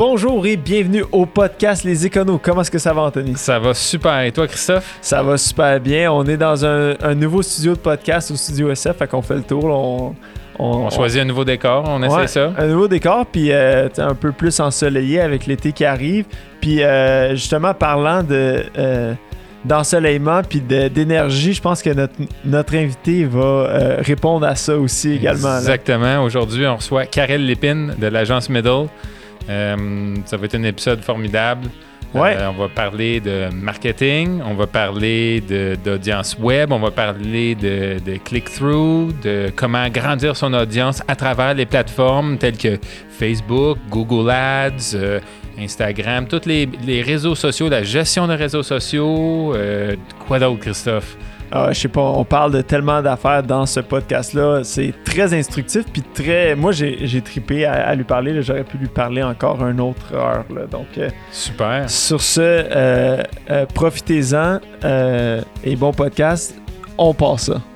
Bonjour et bienvenue au podcast Les Éconos. Comment est-ce que ça va, Anthony? Ça va super. Et toi, Christophe? Ça va super bien. On est dans un, nouveau studio de podcast au studio SF, fait qu'on fait le tour. On, on, choisit un nouveau décor, on essaie ça. Un nouveau décor, puis euh, un peu plus ensoleillé avec l'été qui arrive. Puis euh, justement, parlant de euh, d'ensoleillement puis d'énergie, je pense que notre, notre invité va répondre à ça aussi également. Exactement. Aujourd'hui, on reçoit Karel Lépine de l'agence Middle. Ça va être un épisode formidable. Ouais. on va parler de marketing, on va parler d'audience web, on va parler de, de click-through, de comment grandir son audience à travers les plateformes telles que Facebook, Google Ads, Instagram, tous les, réseaux sociaux, la gestion des réseaux sociaux. Euh, quoi d'autre, Christophe? Ah, je sais pas, on parle de tellement d'affaires dans ce podcast-là. C'est très instructif, puis très. Moi, j'ai tripé à, lui parler. J'aurais pu lui parler encore une autre heure. Donc, euh, super. Sur ce, euh, profitez-en et bon podcast. On passe ça.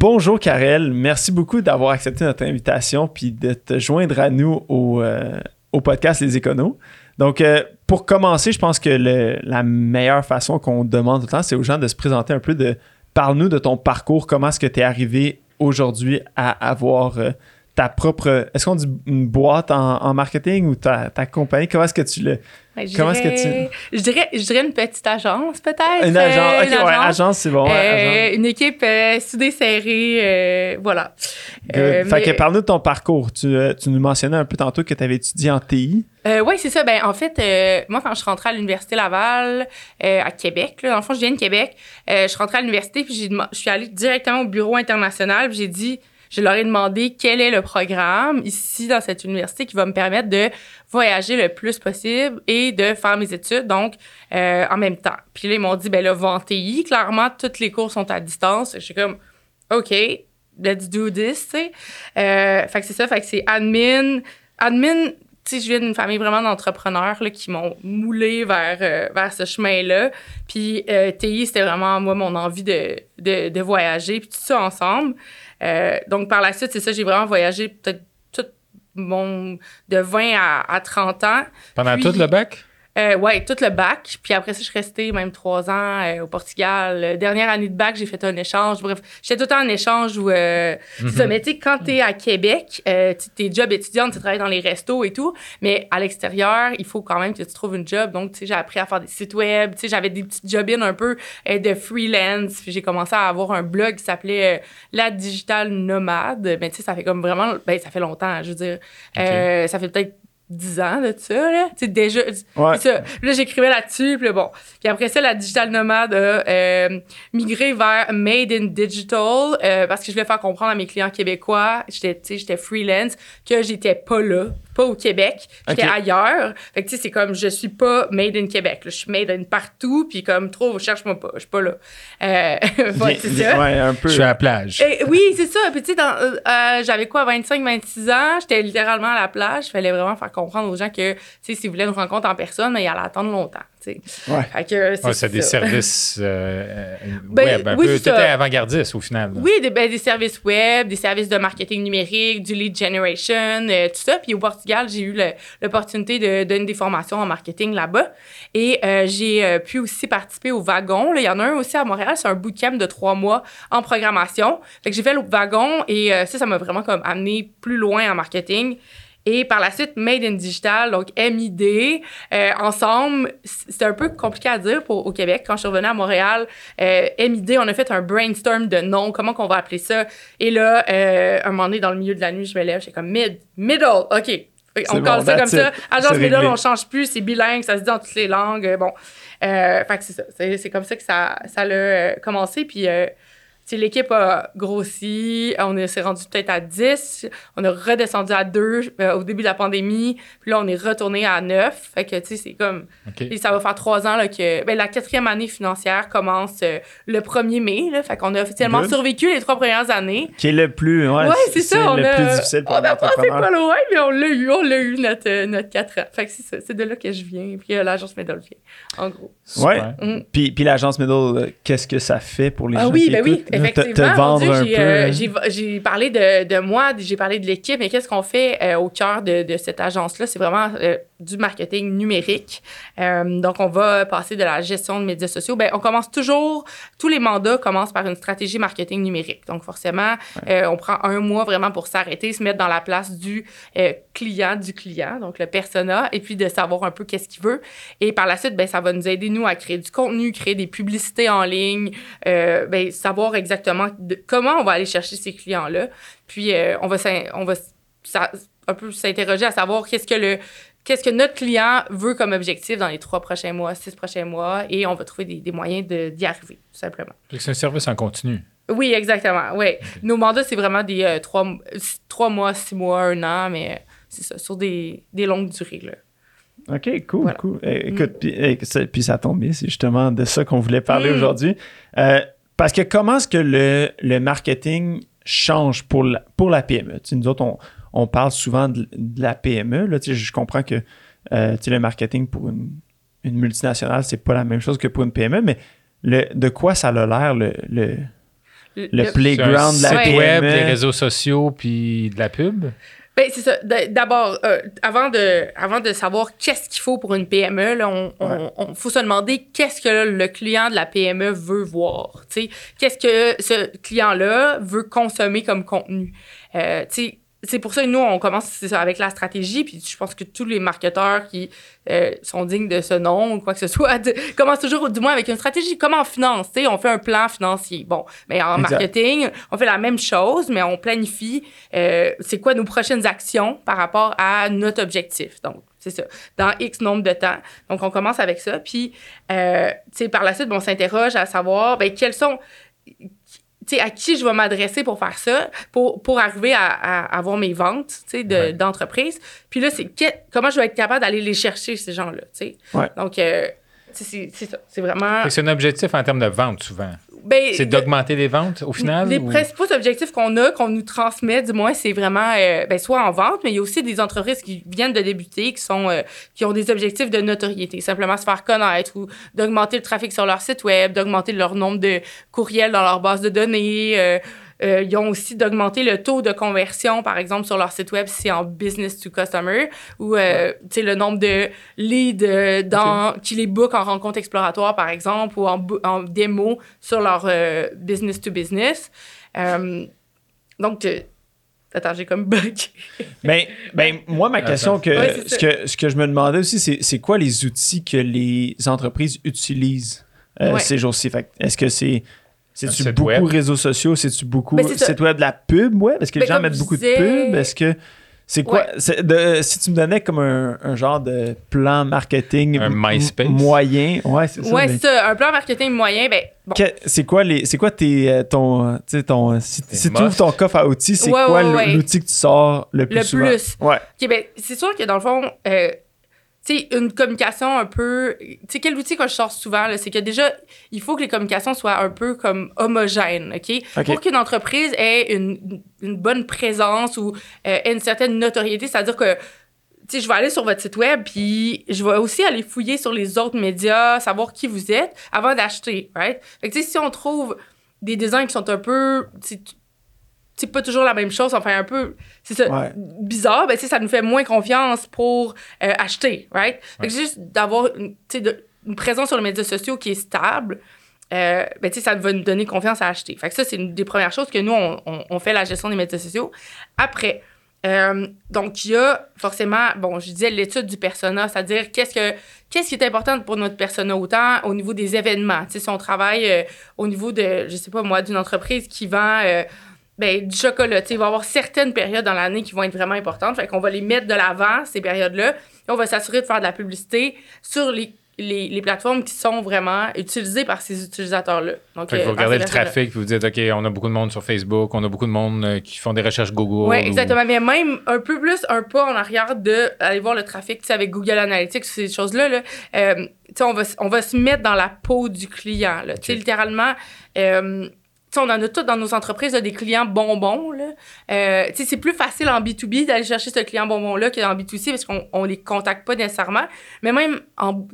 Bonjour Karel, merci beaucoup d'avoir accepté notre invitation puis de te joindre à nous au, euh, podcast Les Éconos. Donc, euh, pour commencer, je pense que la meilleure façon qu'on demande tout le temps, c'est aux gens de se présenter un peu de parle-nous de ton parcours, comment est-ce que tu es arrivé aujourd'hui à avoir euh, ta propre. Est-ce qu'on dit une boîte en, marketing ou ta, compagnie? Comment est-ce que tu le. Ben, comment est-ce que tu. Je dirais, je dirais une petite agence, peut-être. Une agence, euh, ouais, agence, c'est bon. Euh, une équipe euh, soudée serrée, voilà. fait que parle-nous de ton parcours. Tu, tu, nous mentionnais un peu tantôt que tu avais étudié en TI. oui, c'est ça. Ben, en fait, moi, quand je suis rentrée à l'Université Laval, à Québec, là, dans le fond, je viens de Québec, je suis rentrée à l'université, puis je suis allée directement au bureau international, puis j'ai dit je leur ai demandé quel est le programme ici dans cette université qui va me permettre de voyager le plus possible et de faire mes études, donc euh, en même temps. Puis là, ils m'ont dit, ben là, va en TI. Clairement, toutes les cours sont à distance. Je suis comme, OK, let's do this, tu sais. Euh, fait que c'est ça, fait que c'est admin. Admin, je viens d'une famille vraiment d'entrepreneurs qui m'ont moulé vers, euh, vers ce chemin-là. Puis TI, c'était vraiment, moi, mon envie de, de, de voyager, puis tout ça ensemble. Euh, donc, par la suite, c'est ça, j'ai vraiment voyagé peut-être tout mon. de 20 à, à 30 ans. Pendant tout le bac? Euh, oui, tout le bac. Puis après ça, je suis restée même trois ans euh, au Portugal. dernière année de bac, j'ai fait un échange. Bref, j'étais tout le temps en échange où. Euh, ça, mhm. mais tu sais, quand t'es à Québec, euh, t'es job étudiante, tu travailles dans les restos et tout. Mais à l'extérieur, il faut quand même que tu trouves une job. Donc, tu sais, j'ai appris à faire des sites web. Tu sais, j'avais des petites job un peu de freelance. Puis j'ai commencé à avoir un blog qui s'appelait La Digital Nomade. Mais tu sais, ça fait comme vraiment. Ben, ça fait longtemps, je veux dire. ça fait peut-être 10 ans de ça, là. Tu sais, déjà. Ouais. Ça. Là, j'écrivais là-dessus, puis bon. Puis après ça, la Digital Nomade a euh, migré vers Made in Digital euh, parce que je voulais faire comprendre à mes clients québécois, j'étais, j'étais freelance, que j'étais pas là pas au Québec, j'étais ailleurs. Fait que tu sais, c'est comme je suis pas made in Québec. Je suis made in partout, puis comme trop, cherche-moi pas, je suis pas là. Euh, c'est ça. Ouais, un peu. Je suis à la plage. Et, oui, c'est ça. Puis tu sais, euh, euh, j'avais quoi, 25, 26 ans, j'étais littéralement à la plage. Il fallait vraiment faire comprendre aux gens que, tu sais, s'ils voulaient une rencontre en personne, mais il allait attendre longtemps. Ouais. c'est des services euh, ben, web, un oui, peu. avant-gardiste au final. Oui, des, ben, des services web, des services de marketing numérique, du lead generation, euh, tout ça. Puis au Portugal, j'ai eu l'opportunité de donner des formations en marketing là-bas. Et euh, j'ai pu aussi participer au wagon. Il y en a un aussi à Montréal, c'est un bootcamp de trois mois en programmation. Fait que j'ai fait le wagon et ça, ça m'a vraiment comme amené plus loin en marketing. Et par la suite, Made in Digital, donc MID, euh, ensemble, c'était un peu compliqué à dire pour, au Québec. Quand je suis revenue à Montréal, euh, MID, on a fait un brainstorm de noms, comment qu'on va appeler ça. Et là, euh, un moment donné, dans le milieu de la nuit, je me lève, j'ai comme mid, middle, OK. On colle ça comme ça. Agence middle, on change plus, c'est bilingue, ça se dit dans toutes les langues. Bon, fait que c'est ça. C'est comme ça que ça, ça a commencé. Puis sais, l'équipe a grossi, on est- s'est rendu peut-être à 10, on a redescendu à 2 euh, au début de la pandémie, puis là, on est retourné à 9. Fait que, tu sais, c'est comme. OK. Et ça va faire trois ans là, que ben, la quatrième année financière commence euh, le 1er mai. Là, fait qu'on a officiellement Good. survécu les trois premières années. Qui est le plus. Ouais, Ouais, c'est ça. On le a, plus difficile pour on a passé entrepreneur. pas loin, mais on l'a eu. On l'a eu, notre, euh, notre 4 ans. Fait que c'est ça. C'est de là que je viens. Puis euh, l'agence Medal vient, en gros. Ouais. Mm. Puis, puis l'agence Middle, euh, qu'est-ce que ça fait pour les Ah gens oui, qui ben oui, écoutent, là, te- effectivement. J'ai, euh, hein. j'ai, parlé de, de moi, j'ai parlé de l'équipe, mais qu'est-ce qu'on fait euh, au cœur de, de cette agence-là? C'est vraiment euh, du marketing numérique. Donc, on va passer de la gestion de médias sociaux. Ben, on commence toujours, tous les mandats commencent par une stratégie marketing numérique. Donc, forcément, on prend un mois vraiment pour s'arrêter, se mettre dans la place du client, du client, donc le persona, et puis de savoir un peu qu'est-ce qu'il veut. Et par la suite, ben, ça va nous aider, nous, à créer du contenu, créer des publicités en ligne, ben, savoir exactement de- comment on va aller chercher ces clients-là. Puis, euh, on va, on va ça- un peu s'interroger à savoir qu'est-ce que le qu'est-ce que notre client veut comme objectif dans les trois prochains mois, six prochains mois, et on va trouver des, des moyens de- d'y arriver, tout simplement. C'est un service en continu. Oui, exactement. Oui. Nos mandats, c'est vraiment des euh, trois, six- trois mois, six mois, un an, mais euh, c'est ça, sur des, des longues durées. Là. OK, cool, Voilà. cool. Eh, écoute, puis, eh, ça, puis ça tombe bien, c'est justement de ça qu'on voulait parler Mm. aujourd'hui. Euh, parce que comment est-ce que le, le marketing change pour la, pour la PME? Nous autres, on, on parle souvent de, de la PME. Là, je comprends que euh, tu sais, le marketing pour une, une multinationale, c'est pas la même chose que pour une PME, mais le, de quoi ça a l'air le, le, le playground de la site web, des réseaux sociaux, puis de la pub? Ben, c'est ça. D'abord, euh, avant, de, avant de savoir qu'est-ce qu'il faut pour une PME, là, on, on- Ouais. on- faut se demander qu'est-ce que le client de la PME veut voir. tu sais. Qu'est-ce que ce client-là veut consommer comme contenu. Euh, tu sais, c'est pour ça que nous, on commence ça, avec la stratégie. Puis je pense que tous les marketeurs qui euh, sont dignes de ce nom ou quoi que ce soit de- commencent toujours, du moins, avec une stratégie. Comment on finance? on fait un plan financier. Bon, mais en Exact. marketing, on fait la même chose, mais on planifie euh, c'est quoi nos prochaines actions par rapport à notre objectif. Donc, c'est ça, dans X nombre de temps. Donc, on commence avec ça. Puis, euh, tu sais, par la suite, bon, on s'interroge à savoir, ben, quels sont à qui je vais m'adresser pour faire ça, pour, pour arriver à, à avoir mes ventes, tu sais, de- d'entreprise. Puis là, c'est que- comment je vais être capable d'aller les chercher, ces gens-là, tu sais? Ouais. Donc, euh, c'est c'est ça. C'est vraiment... C'est un objectif en termes de vente, souvent. Ben, C'est d'augmenter les ventes, au final? les ou- principaux objectifs qu'on a, qu'on nous transmet, du moins, c'est vraiment euh, ben, soit en vente, mais il y a aussi des entreprises qui viennent de débuter, qui sont euh, qui ont des objectifs de notoriété, simplement se faire connaître ou d'augmenter le trafic sur leur site web, d'augmenter leur nombre de courriels dans leur base de données. euh, euh, ils ont aussi d'augmenter le taux de conversion, par exemple, sur leur site web si c'est en business to customer, ou euh, tu sais, le nombre de leads euh, dans, qui les bookent en rencontre exploratoire, par exemple, ou en, en démo sur leur euh, business to business. Euh, donc, euh, attends, j'ai comme bug. Ben, ben, moi, ma question, que, Ouais, ce, que, ce que je me demandais aussi, c'est c'est quoi les outils que les entreprises utilisent euh, Ouais. ces jours-ci? Est-ce que c'est. C'est-tu beaucoup web. réseaux sociaux? C'est-tu beaucoup Ben, site web de la pub? Ouais, parce que les Ben, gens mettent beaucoup disais- de pub. Est-ce que. C'est quoi? de- si tu me donnais comme un, un genre de plan marketing Un MySpace. moyen, ouais, c'est ça. ouais, mais c'est ça. Un plan marketing moyen, ben, bon. C'est quoi les c'est quoi tes euh, ton tu sais ton si, tu ouvres ton coffre à outils c'est Ouais, quoi ouais, l- ouais. l'outil que tu sors le plus Le souvent? plus. ouais OK, ben, c'est sûr que dans le fond, euh, sais, une communication un peu. Tu sais, quel outil que je sors souvent, là, c'est que déjà, il faut que les communications soient un peu comme homogènes, OK? OK. Pour qu'une entreprise ait une, une bonne présence ou euh, ait une certaine notoriété, c'est-à-dire que. Tu sais, je vais aller sur votre site web, puis je vais aussi aller fouiller sur les autres médias, savoir qui vous êtes avant d'acheter, right? Fait que, tu sais, si on trouve des designs qui sont un peu, c'est pas toujours la même chose, enfin un peu, c'est ça, Ouais. bizarre, ben, ça nous fait moins confiance pour euh, acheter, right? Fait que juste d'avoir une, de- présence sur les médias sociaux qui est stable, euh, ben, ça va nous donner confiance à acheter. Fait que ça, c'est une des premières choses que nous, on, on- on fait la gestion des médias sociaux. Après, euh, donc, il y a forcément, bon, je disais l'étude du persona, c'est-à-dire qu'est-ce que qu'est-ce qui est important pour notre persona, autant au niveau des événements. Si on travaille euh, au niveau de, je sais pas moi, d'une entreprise qui vend ben, du chocolat, il va y avoir certaines périodes dans l'année qui vont être vraiment importantes. Fait qu'on va les mettre de l'avant, ces périodes-là. Et on va s'assurer de faire de la publicité sur les les, les plateformes qui sont vraiment utilisées par ces utilisateurs-là. Donc, Fait que euh, vous regardez le trafic, puis vous dites, OK, on a beaucoup de monde sur Facebook, on a beaucoup de monde euh, qui font des recherches Google. Oui, ou- exactement. Mais même un peu plus, un pas en arrière de aller voir le trafic, tu avec Google Analytics, ces choses-là, là, euh, on va, on va se mettre dans la peau du client, là. Tu sais, Ok. littéralement, euh, on en a tous dans nos entreprises là, des clients bonbons. Là. Euh, c'est plus facile en B2B d'aller chercher ce client bonbon-là qu'en B2C parce qu'on on les contacte pas nécessairement. Mais même, en,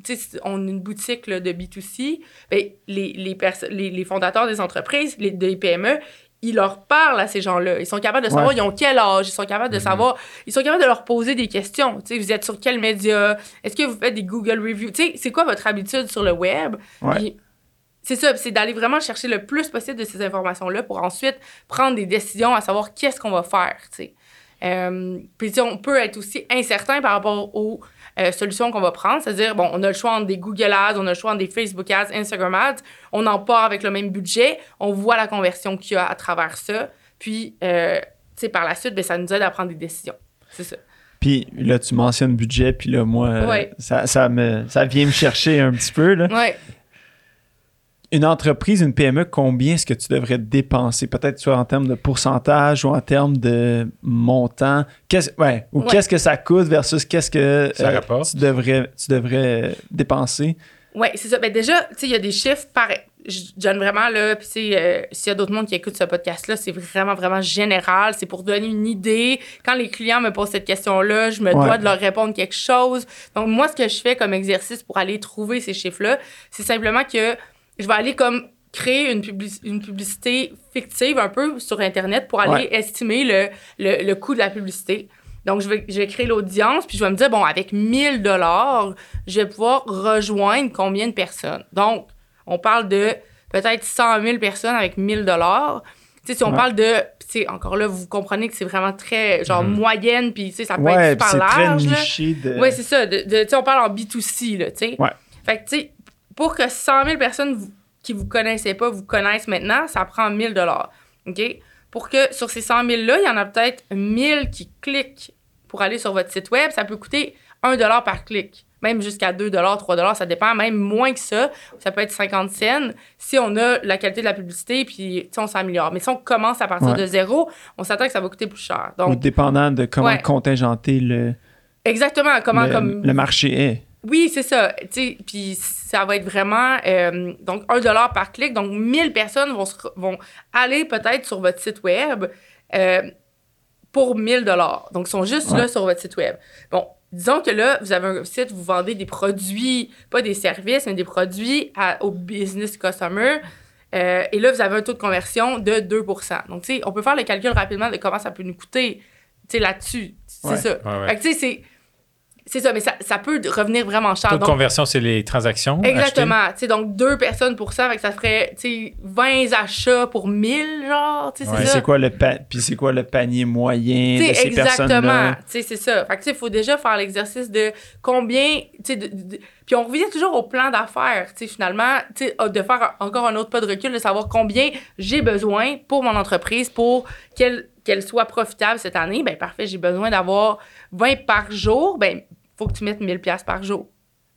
on a une boutique là, de B2C, ben, les, les, les, les fondateurs des entreprises, les, des PME, ils leur parlent à ces gens-là. Ils sont capables de savoir Ouais. ils ont quel âge, ils sont capables de savoir, ils sont capables de leur poser des questions. Tu sais, vous êtes sur quel média? Est-ce que vous faites des Google Reviews? C'est quoi votre habitude sur le web? Ouais. Puis, c'est ça, c'est d'aller vraiment chercher le plus possible de ces informations-là pour ensuite prendre des décisions à savoir qu'est-ce qu'on va faire, tu sais. Euh, puis on peut être aussi incertain par rapport aux euh, solutions qu'on va prendre, c'est-à-dire, bon, on a le choix entre des Google Ads, on a le choix entre des Facebook Ads, Instagram Ads, on en part avec le même budget, on voit la conversion qu'il y a à travers ça, puis, euh, tu sais, par la suite, ben, ça nous aide à prendre des décisions. C'est ça. Puis là, tu mentionnes budget, puis là, moi, Ouais. ça, ça, me, ça vient me chercher un petit peu. Là. Ouais. Une entreprise, une PME, combien est-ce que tu devrais dépenser? Peut-être soit en termes de pourcentage ou en termes de montant. Qu'est-ce, ouais, ou Ouais. qu'est-ce que ça coûte versus qu'est-ce que euh, Ça tu devrais, tu devrais dépenser? Oui, c'est ça. Ben déjà, tu sais, il y a des chiffres par. Je donne vraiment, là, puis tu sais, euh, s'il y a d'autres monde qui écoutent ce podcast-là, c'est vraiment, vraiment général. C'est pour donner une idée. Quand les clients me posent cette question-là, je me Ouais. dois de leur répondre quelque chose. Donc, moi, ce que je fais comme exercice pour aller trouver ces chiffres-là, c'est simplement que je vais aller comme créer une, publici- une publicité fictive un peu sur Internet pour aller Ouais. estimer le, le, le coût de la publicité. Donc, je vais, je vais créer l'audience, puis je vais me dire, bon, avec 1000 dollars, je vais pouvoir rejoindre combien de personnes? Donc, on parle de peut-être 100 000 personnes avec 1000 dollars. Tu sais, si on Ouais. parle de, tu sais, encore là, vous comprenez que c'est vraiment très, genre, Mhm. moyenne, puis tu sais, ça peut Ouais, être super c'est très large, là. niché. De... Oui, c'est ça. De, de- tu sais, on parle en B2C, là, tu sais. Ouais. Fait que, tu sais, pour que 100 000 personnes vous- qui vous connaissaient pas vous connaissent maintenant, ça prend 1000 dollars. OK? Pour que sur ces 100 000-là, il y en a peut-être 1000 qui cliquent pour aller sur votre site web. Ça peut coûter 1 dollar par clic. Même jusqu'à 2 dollars, 3 dollars, ça dépend. Même moins que ça, ça peut être 50 cents si on a la qualité de la publicité puis on s'améliore. Mais si on commence à partir Ouais. de zéro, on s'attend que ça va coûter plus cher. Ou Donc, dépendant de comment Ouais. contingenter le, exactement, comment le, comme le marché est. Oui, c'est ça. Puis ça va être vraiment euh, donc 1 dollar par clic. Donc 1000 personnes vont, se- vont aller peut-être sur votre site web euh, pour 1000 dollars. Donc ils sont juste Ouais. là sur votre site web. Bon, disons que là, vous avez un site, vous vendez des produits, pas des services, mais des produits à- au business customer. Euh, et là, vous avez un taux de conversion de 2% Donc, tu sais, on peut faire le calcul rapidement de comment ça peut nous coûter, tu sais, là-dessus. C'est Ouais. ça. Ouais, ouais. Fait que, tu sais, c'est... C'est ça, mais ça, ça peut revenir vraiment cher. Taux de Donc, conversion, c'est les transactions. Exactement. Tu sais, donc deux personnes pour ça, fait que ça ferait tu sais, 20 achats pour 1000, genre. Ouais. c'est c'est quoi le pa- puis c'est quoi le panier moyen de ces exactement. personnes-là? Tu sais, c'est ça. Fait que, tu sais, il faut déjà faire l'exercice de combien, de- de- puis on revient toujours au plan d'affaires, tu sais, finalement, tu sais, de faire encore un autre pas de recul, de savoir combien j'ai besoin pour mon entreprise, pour qu'elle qu'elle soit profitable cette année. Ben parfait, j'ai besoin d'avoir 20 par jour. Ben, faut que tu mettes 1000 pièces par jour.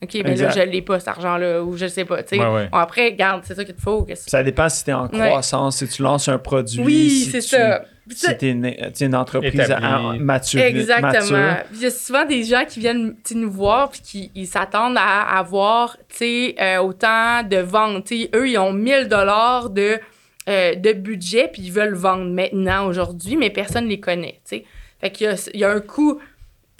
OK, mais Exact. là, je l'ai pas, cet argent-là, ou je sais pas, tu sais. Ouais, ouais. Bon, après, regarde, c'est ça qu'il te faut. que- Ça dépend si tu es en Ouais. croissance, si tu lances un produit. Oui, si c'est tu- ça. Si tu es une, t'es une entreprise à- mature. Exactement. Il y a souvent des gens qui viennent nous voir puis qui ils s'attendent à avoir tu sais, euh, autant de ventes. Eux, ils ont 1000 dollars de, euh, de budget puis ils veulent vendre maintenant, aujourd'hui, mais personne ne les connaît. tu sais. Fait qu'il y a un coût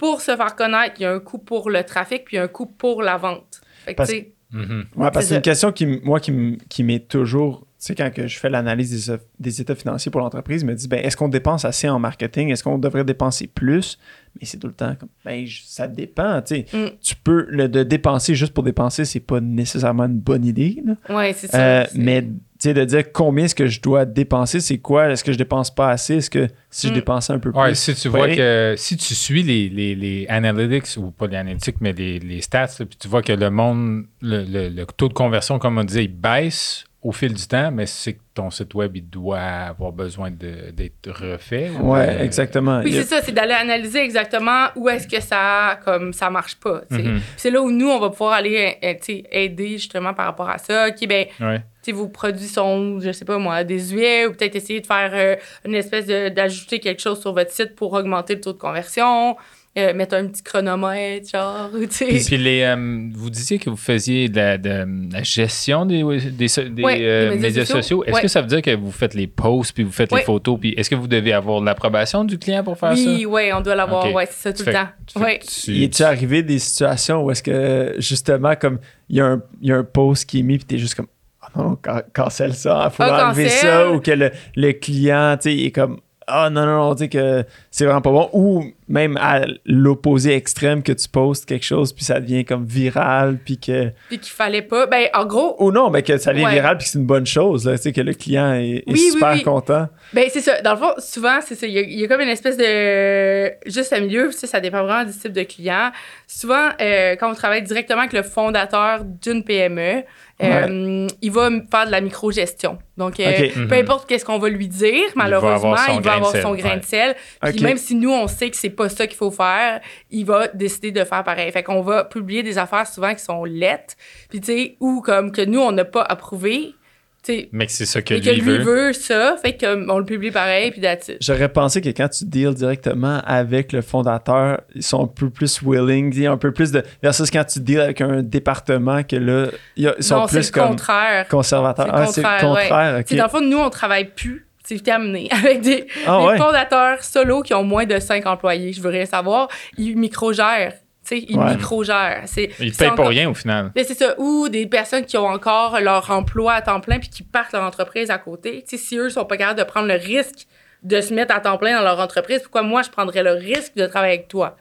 pour se faire connaître, il y a un coût pour le trafic puis un coût pour la vente. Fait que, Parce- Mhm. Ouais, parce que C'est une question qui, moi, qui, qui m'est toujours. Tu sais, quand que je fais l'analyse des, des états financiers pour l'entreprise, je me dis, ben, est-ce qu'on dépense assez en marketing? Est-ce qu'on devrait dépenser plus? Mais c'est tout le temps comme, ben, je- ça dépend. Tu sais, Mm. tu peux, le de dépenser juste pour dépenser, c'est pas nécessairement une bonne idée. là. ouais, c'est ça. Euh, mais, sais, de dire combien est-ce que je dois dépenser, c'est quoi? Est-ce que je dépense pas assez? Est-ce que si je Mm. dépensais un peu Ouais, plus? si tu vois Ouais. que si tu suis les, les, les analytics, ou pas les analytics, mais les, les stats, là, puis tu vois que le monde, le, le- le taux de conversion, comme on disait, il baisse au fil du temps, mais c'est que ton site web, il doit avoir besoin de- d'être refait. ou, Ouais, euh, exactement. Oui, c'est ça, c'est d'aller analyser exactement où est-ce que ça comme ça marche pas. Mhm. Puis C'est là où nous, on va pouvoir aller euh, sais, aider justement par rapport à ça. OK, ben, Ouais. vos produits sont, je sais pas moi, désuets ou peut-être essayer de faire euh, une espèce de- d'ajouter quelque chose sur votre site pour augmenter le taux de conversion, euh, mettre un petit chronomètre, genre, tu sais. Puis, puis les, euh, vous disiez que vous faisiez de la, de la gestion des, des, des, Ouais, des euh, médias médias sociaux. sociaux. Est-ce Ouais. que ça veut dire que vous faites les posts, puis vous faites les photos, puis est-ce que vous devez avoir l'approbation du client pour faire Oui, oui, on doit l'avoir, Ok. ouais, c'est ça tout ça? le temps. que Ouais. tu- Il est-tu arrivé des situations où est-ce que, justement, comme, il y, a un- il y a un post qui est mis, puis t'es juste comme, ah non, can- cancelle ça, faut Ah, enlever cancel. ça, ou que le, le client, tu sais, il est comme, ah non, non, non, tu sais, que c'est vraiment pas bon, ou même à l'opposé extrême, que tu postes quelque chose, puis ça devient comme viral, puis que, Puis qu'il fallait pas. Ben, en gros, ou non, mais que ça devient Ouais. viral, puis que c'est une bonne chose, là, tu sais, que le client est, est Oui, oui, super oui. content. Ben, c'est ça. Dans le fond, souvent, c'est ça. Il y, a, il y a comme une espèce de. Juste à milieu, ça, ça dépend vraiment du type de client. Souvent, euh, quand on travaille directement avec le fondateur d'une PME, euh, il va faire de la micro-gestion. Donc, euh, peu Mhm. importe qu'est-ce qu'on va lui dire, malheureusement, il va avoir son grain de sel. Puis même si nous, on sait que c'est pas ça qu'il faut faire, il va décider de faire pareil. Fait qu'on va publier des affaires souvent qui sont lettres, puis tu sais, ou comme que nous, on n'a pas approuvé. Tu sais, Mais que c'est ça que mais que lui lui veut. veut ça, fait qu'on le publie pareil, puis that's it. J'aurais pensé que quand tu deals directement avec le fondateur, ils sont un peu plus willing, un peu plus de. Versus quand tu deals avec un département, que là, ils sont non, plus le comme contraire. conservateurs. C'est le Ah, c'est le contraire, contraire, sais, ok. Dans le fond, nous, on travaille plus. C'est terminé. Avec des, Ah des ouais. fondateurs solo qui ont moins de 5 employés. Je veux rien savoir. Ils micro-gèrent. Tu sais, ils Ouais. micro-gèrent. C'est, Il c'est paye pour rien au final. Mais c'est ça. Ou des personnes qui ont encore leur emploi à temps plein puis qui partent leur entreprise à côté. Tu sais, si eux sont pas capables de prendre le risque de se mettre à temps plein dans leur entreprise, pourquoi moi, je prendrais le risque de travailler avec toi?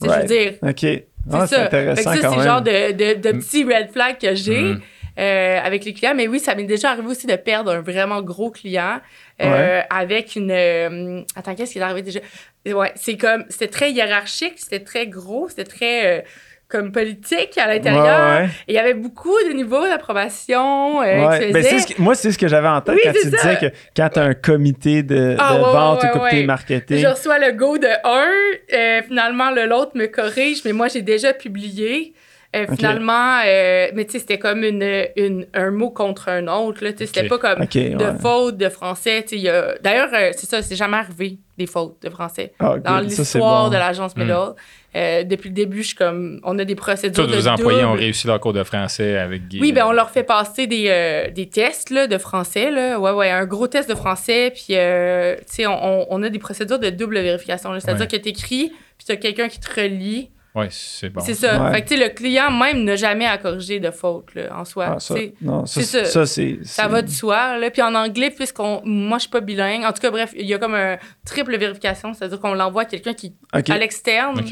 Tu sais, Je veux dire, Ok. c'est Ah, c'est ça. Fait que intéressant ça, c'est le genre de, de, de petits red flags que j'ai Mm. euh, avec les clients. Mais oui, ça m'est déjà arrivé aussi de perdre un vraiment gros client euh, avec une. euh, attends, qu'est-ce qui est arrivé déjà? Ouais, c'est comme. C'était très hiérarchique, c'était très gros, c'était très. euh, comme politique à l'intérieur. Ouais, ouais. Et il y avait beaucoup de niveaux d'approbation euh, Ouais. Ben, ce que- moi, c'est ce que j'avais en tête Oui, quand tu ça. disais que quand tu as un comité de, Ah, de vente ou comité marketing. Je reçois le go de un, euh, finalement le l'autre me corrige, mais moi j'ai déjà publié. Euh. Finalement, euh, mais tu sais, c'était comme une, une- un mot contre un autre. là, tu sais, C'était pas comme Ok, de ouais. fautes de français. a- D'ailleurs, euh, c'est ça, c'est jamais arrivé des fautes de français. Ah, Dans l'histoire bon. de l'agence Mm. Middle, euh, depuis le début, je suis comme, on a des procédures Tous de vos employés ont double. réussi leur cours de français avec Guy. Oui, ben on leur fait passer des, euh, des tests là, de français. Là. Ouais, ouais, un gros test de français. Puis, euh, tu sais, on, on- on a des procédures de double vérification. C'est-à-dire Ouais. que tu écris, puis tu as quelqu'un qui te relie. Oui, c'est bon. C'est ça. Ouais. Fait que, tu sais, le client même n'a jamais à corriger de faute là, en soi. Ah, ça, non, ça, c'est ça. ça, c'est. ça c'est- va de soi. Là. Puis en anglais, puisqu'on moi, je suis pas bilingue. En tout cas, bref, il y a comme un triple vérification. C'est-à-dire qu'on l'envoie à quelqu'un qui à l'externe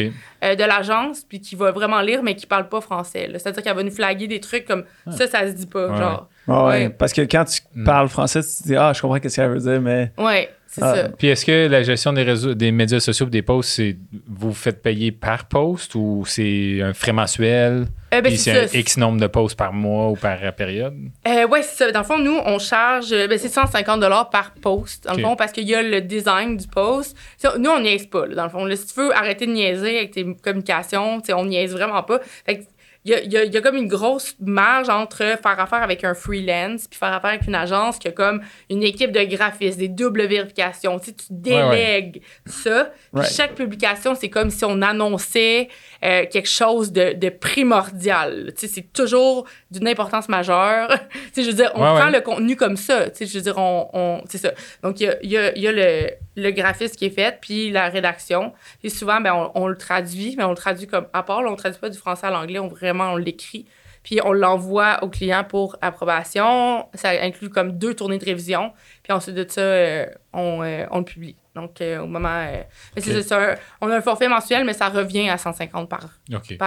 euh, de l'agence, puis qui va vraiment lire, mais qui parle pas français. là. C'est-à-dire qu'elle va nous flaguer des trucs comme ça, ça se dit pas. Ouais. Genre, Ah ouais, Ouais. Parce que quand tu Mm. parles français, tu te dis Ah, je comprends ce qu'elle veut dire, mais. ouais, c'est Ah. ça. Puis est-ce que la gestion des réseaux, des médias sociaux et des posts, c'est vous faites payer par post ou c'est un frais mensuel? Euh, ben, puis c'est c'est un ça. X nombre de posts par mois ou par période? Euh, ouais, c'est ça. Dans le fond, nous, on charge, euh, ben, c'est 150 par post, dans le fond, parce qu'il y a le design du post. Nous, on niaise pas, là, dans le fond. Là, si tu veux arrêter de niaiser avec tes communications, tu sais, on niaise vraiment pas. Fait que, il y a, y a- y a comme une grosse marge entre faire affaire avec un freelance puis faire affaire avec une agence qui a comme une équipe de graphistes, des doubles vérifications. Tu sais, tu délègues ça. Right. chaque publication, c'est comme si on annonçait euh, quelque chose de, de primordial. Tu sais, c'est toujours d'une importance majeure. tu sais, je veux dire, on Ouais, prend le contenu comme ça. Tu sais, je veux dire, on, on- c'est ça. Donc, il y a, y a le, le graphisme qui est fait, puis la rédaction. Et souvent, ben, on, on le traduit, mais on le traduit comme à part. là, on ne traduit pas du français à l'anglais, on vraiment, on l'écrit. Puis on l'envoie au client pour approbation. Ça inclut comme deux tournées de révision. Puis ensuite de ça, euh, on, euh, on le publie. Donc, euh, au moment. euh, mais ça, on a un forfait mensuel, mais ça revient à 150 par,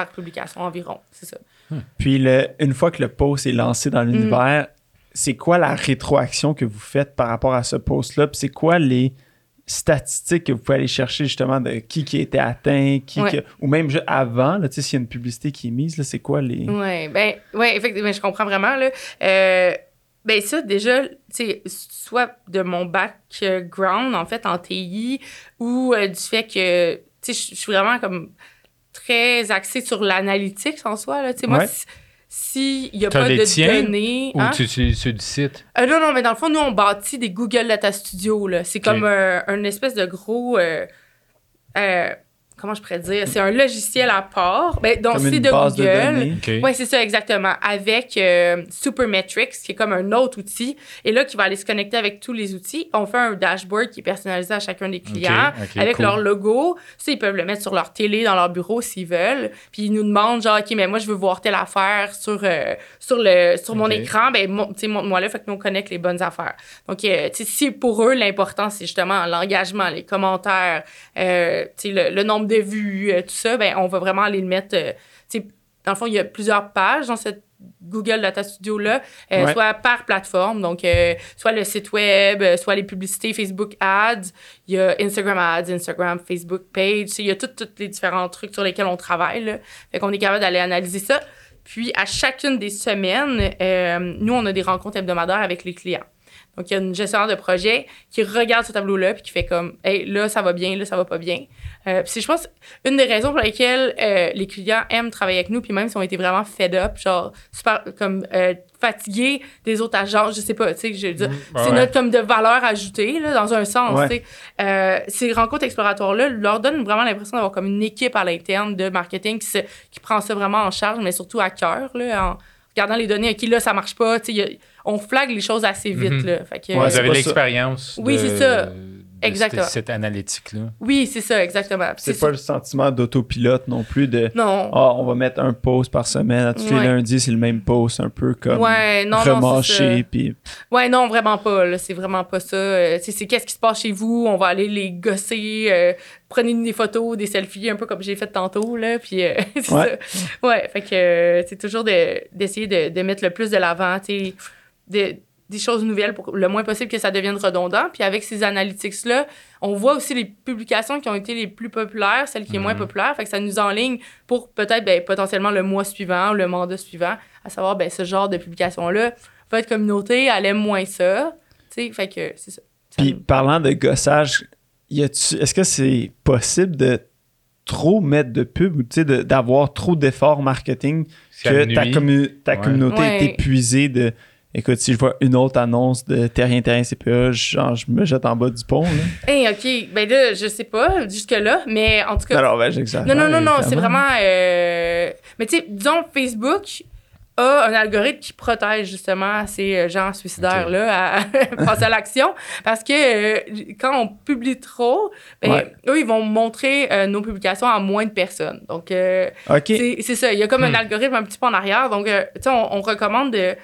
publication environ. C'est ça. Puis le- une fois que le post est lancé dans l'univers, c'est quoi la rétroaction que vous faites par rapport à ce post-là? Puis c'est quoi les statistiques que vous pouvez aller chercher justement de qui qui a été atteint, qui, Ouais. qui- ou même juste avant, là, tu sais, s'il y a une publicité qui est mise, là, c'est quoi les... Oui, ben, ouais, effectivement, je comprends vraiment. Là. Euh, Ben ça, déjà, tu sais, soit de mon background, en fait, en TI, ou euh, du fait que, tu sais, je suis vraiment comme très axée sur l'analytique en soi, là. Tu sais, moi, Ouais. S'il n'y a pas de tiens données... Ou hein? tu utilises ceux du site? Euh, non, non, mais dans le fond, nous, on bâtit des Google Data Studio, là. C'est comme un, un espèce de gros... euh, euh, comment je pourrais dire? C'est un logiciel à part. Ben, donc, c'est de Google. données. OK. Oui, c'est ça, exactement. Avec euh, Supermetrics, qui est comme un autre outil, et là, qui va aller se connecter avec tous les outils. On fait un dashboard qui est personnalisé à chacun des clients, avec cool. leur logo. Ça, ils peuvent le mettre sur leur télé, dans leur bureau, s'ils veulent. Puis ils nous demandent, genre, OK, mais moi, je veux voir telle affaire sur, euh, sur, le, sur mon écran. Ben, mon- montre-moi là, fait que nous, on connecte les bonnes affaires. Donc, euh, tu sais, si pour eux, l'important, c'est justement l'engagement, les commentaires, tu sais, le, le nombre de vues, euh, tout ça, ben, on va vraiment aller le mettre, euh, dans le fond, il y a plusieurs pages dans cette Google Data Studio-là, euh, Ouais. soit par plateforme, donc euh, soit le site web, euh, soit les publicités Facebook Ads, il y a Instagram Ads, Instagram, Facebook Page, il y a tous les différents trucs sur lesquels on travaille. Là. Fait qu'on est capable d'aller analyser ça. Puis, à chacune des semaines, euh, nous, on a des rencontres hebdomadaires avec les clients. Donc, il y a une gestionnaire de projet qui regarde ce tableau-là puis qui fait comme, hey, là, ça va bien, là, ça va pas bien. Euh, puis c'est, je pense, une des raisons pour lesquelles euh, les clients aiment travailler avec nous, puis même s'ils ont été vraiment fed up, genre, super, comme, euh, fatigués des autres agences, je sais pas, tu sais, je veux dire, c'est ouais. notre, comme, de valeur ajoutée, là, dans un sens, Ouais. tu sais. Euh, ces rencontres exploratoires-là leur donnent vraiment l'impression d'avoir comme une équipe à l'interne de marketing qui, se, qui prend ça vraiment en charge, mais surtout à cœur, là, en regardant les données, OK, là, ça marche pas, a- on flague les choses assez vite, Mhm. là. Fait que, Ouais, Vous avez l'expérience. Oui, c'est ça. De Exactement. cette, cette analytique-là. Oui, c'est ça, exactement. C'est pas le sentiment d'autopilote non plus de Non. Ah, on va mettre un post par semaine. À tous Ouais. les lundis, c'est le même post, un peu comme ouais, non, non, c'est remâché. ça. Puis Ouais, non, vraiment pas. là. C'est vraiment pas ça. Euh, c'est c'est qu'est-ce qui se passe chez vous? On va aller les gosser. euh, prenez des photos, des selfies, un peu comme j'ai fait tantôt. Là, puis, euh, c'est Ouais. ça. Ouais, fait que euh, c'est toujours de- d'essayer de, de mettre le plus de l'avant. tu sais, de- des choses nouvelles pour le moins possible que ça devienne redondant. Puis avec ces analytics-là, on voit aussi les publications qui ont été les plus populaires, celles qui sont moins Mhm. populaires. Fait que ça nous enligne pour peut-être ben, potentiellement le mois suivant ou le mandat suivant, à savoir ben, ce genre de publication-là. Votre communauté, elle aime moins ça. Tu sais, fait que c'est ça. Ça Puis nous- parlant de gossage, est-ce que c'est possible de trop mettre de pub ou tu sais, de- d'avoir trop d'efforts marketing que ta, commu- ta Ouais. communauté est Ouais. épuisée de écoute, si je vois une autre annonce de Terrien Terrien CPA, genre, je me jette en bas du pont. Là. Hey, OK. Ben là, je sais pas jusque-là, mais en tout cas. Alors, ben, j'exagère. Non, non, non, non, c'est vraiment. euh, Mais tu sais, disons, Facebook a un algorithme qui protège justement ces euh, gens suicidaires-là à passer à l'action. Parce que euh, quand on publie trop, ben, Ouais. eux, ils vont montrer euh, nos publications à moins de personnes. Donc, c'est ça. Il y a comme un Hmm. algorithme un petit peu en arrière. Donc, tu sais, on, on recommande de.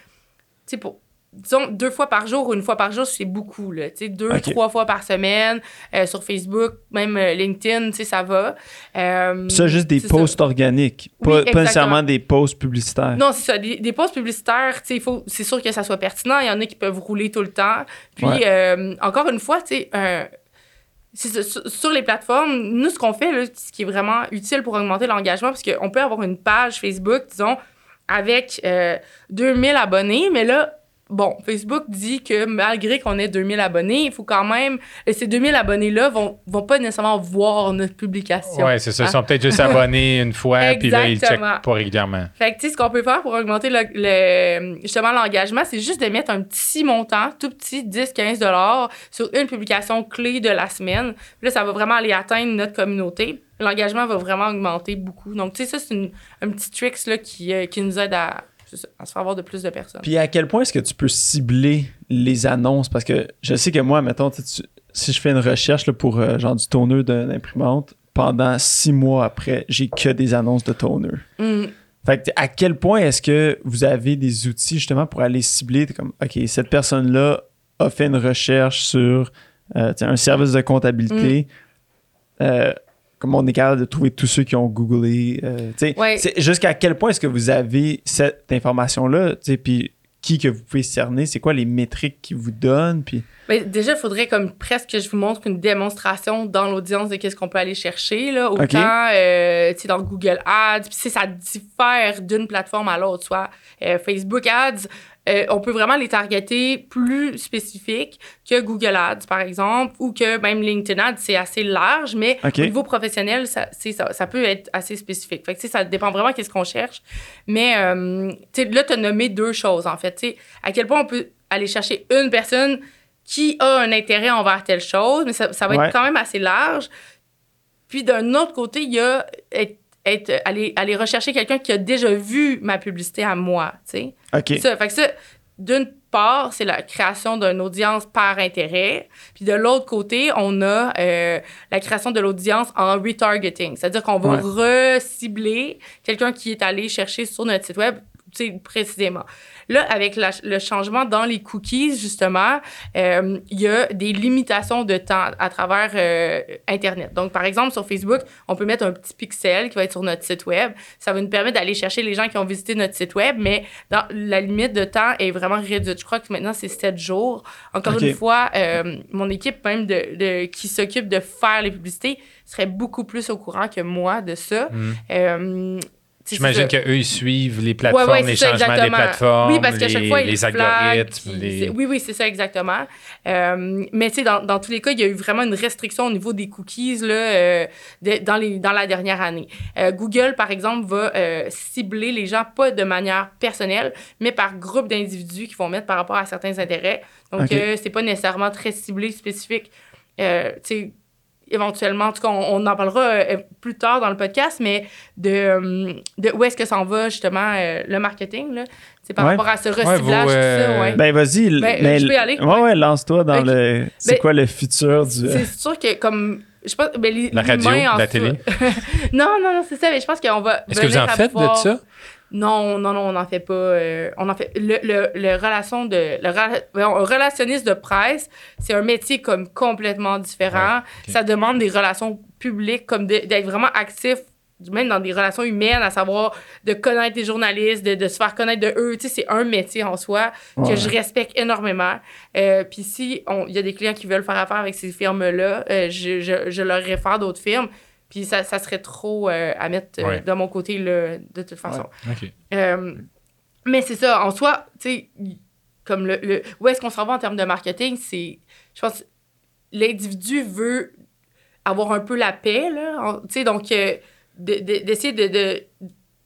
Sais, pour. Disons, deux fois par jour ou une fois par jour, c'est beaucoup, là. Deux, trois fois par semaine, euh, sur Facebook, même euh, LinkedIn, ça va. Euh, Ça, juste des ça. posts organiques, Oui, pas, nécessairement des posts publicitaires. Non, c'est ça. Des, des posts publicitaires, c'est sûr que ça soit pertinent. Il y en a qui peuvent rouler tout le temps. Puis, Ouais. euh, encore une fois, tu sais, sur les plateformes, nous, ce qu'on fait, là, ce qui est vraiment utile pour augmenter l'engagement, parce qu'on peut avoir une page Facebook, disons, avec euh, 2000 abonnés, mais là, bon, Facebook dit que malgré qu'on ait 2000 abonnés, il faut quand même. et Ces 2000 abonnés-là vont, vont pas nécessairement voir notre publication. Ouais, c'est ça. Ils Ah. sont peut-être juste abonnés une fois, puis là, ils checkent pas régulièrement. Fait que, tu sais, ce qu'on peut faire pour augmenter le, le- justement l'engagement, c'est juste de mettre un petit montant, tout petit, 10-15 dollars, sur une publication clé de la semaine. Puis là, ça va vraiment aller atteindre notre communauté. L'engagement va vraiment augmenter beaucoup. Donc, tu sais, ça, c'est un petit tricks là, qui, euh, qui nous aide à, ça, à se faire voir de plus de personnes. Puis à quel point est-ce que tu peux cibler les annonces? Parce que je sais que moi, mettons, tu si je fais une recherche là, pour euh, genre du toner d'une imprimante, pendant six mois après, j'ai que des annonces de toner. Hum. Fait que à quel point est-ce que vous avez des outils justement pour aller cibler, comme, OK, cette personne-là a fait une recherche sur euh, un service de comptabilité. Euh, comment on est capable de trouver tous ceux qui ont googlé. euh, Ouais. Jusqu'à quel point est-ce que vous avez cette information-là? Puis qui que vous pouvez cerner? C'est quoi les métriques qu'ils vous donnent? Puis, Ben, déjà, il faudrait comme presque que je vous montre une démonstration dans l'audience de qu'est-ce qu'on peut aller chercher. Là. Autant, euh, tu sais, dans Google Ads, puis ça diffère d'une plateforme à l'autre. Soit euh, Facebook Ads euh, on peut vraiment les targeter plus spécifiques que Google Ads, par exemple, ou que même LinkedIn Ads, c'est assez large, mais au niveau professionnel, ça, ça, ça peut être assez spécifique. Fait que, ça dépend vraiment qu'est-ce qu'on cherche. Mais euh, là, tu as nommé deux choses, en fait. À quel point on peut aller chercher une personne qui a un intérêt envers telle chose, mais ça, ça va Ouais. être quand même assez large. Puis d'un autre côté, il y a être, être- aller, aller rechercher quelqu'un qui a déjà vu ma publicité à moi, tu sais. OK. Ça, fait que ça, d'une part, c'est la création d'une audience par intérêt. Puis de l'autre côté, on a euh, la création de l'audience en retargeting. C'est-à-dire qu'on va recibler quelqu'un qui est allé chercher sur notre site web tu sais, précisément. Là, avec la- le changement dans les cookies, justement, euh, il y a des limitations de temps à travers euh, Internet. Donc, par exemple, sur Facebook, on peut mettre un petit pixel qui va être sur notre site web. Ça va nous permettre d'aller chercher les gens qui ont visité notre site web, mais dans, la limite de temps est vraiment réduite. Je crois que maintenant, c'est 7 jours. Encore une fois, euh, mon équipe même de, de- qui s'occupe de faire les publicités serait beaucoup plus au courant que moi de ça. C'est J'imagine qu'eux, ils suivent les plateformes, Ouais, ouais, les ça, changements des plateformes, Oui, parce qu'à chaque les, fois, les algorithmes. les- Oui, oui, c'est ça, exactement. Euh, mais tu sais, dans, dans tous les cas, il y a eu vraiment une restriction au niveau des cookies là, euh, de- dans, les, dans la dernière année. Euh, Google, par exemple, va cibler les gens pas de manière personnelle, mais par groupe d'individus qu'ils vont mettre par rapport à certains intérêts. Donc, Ok. euh, c'est pas nécessairement très ciblé, spécifique. Tu sais, éventuellement, en tout cas, on, on en parlera euh, plus tard dans le podcast, mais de, euh, de où est-ce que s'en va justement euh, le marketing, là? C'est par Ouais. rapport à ce vos, reciblage, tout ça, ouais. Ben, vas-y. Ben, mais je peux y aller? Ouais, ouais, lance-toi dans le. C'est Ben, quoi le futur du. C'est sûr que comme je pense ben, les- La radio, la soi- télé. non non non c'est ça mais je pense qu'on va Est-ce que vous en faites pouvoir- de ça? Non non non on n'en fait pas euh, on en fait le, le, le relation de le relationniste de presse c'est un métier comme complètement différent ça demande des relations publiques comme d'être vraiment actif même dans des relations humaines, à savoir de connaître les journalistes, de, de se faire connaître de eux. Tu sais, c'est un métier en soi Ouais. que je respecte énormément. Euh, Puis si on- il y a des clients qui veulent faire affaire avec ces firmes-là, euh, je, je, je leur réfère d'autres firmes. Puis ça, ça serait trop euh, à mettre euh, Ouais. de mon côté, là, de toute façon. Euh, mais c'est ça, en soi, tu sais, comme le, le- où est-ce qu'on s'en va en termes de marketing, c'est, je pense, l'individu veut avoir un peu la paix, là, tu sais, donc euh, de- de- d'essayer de,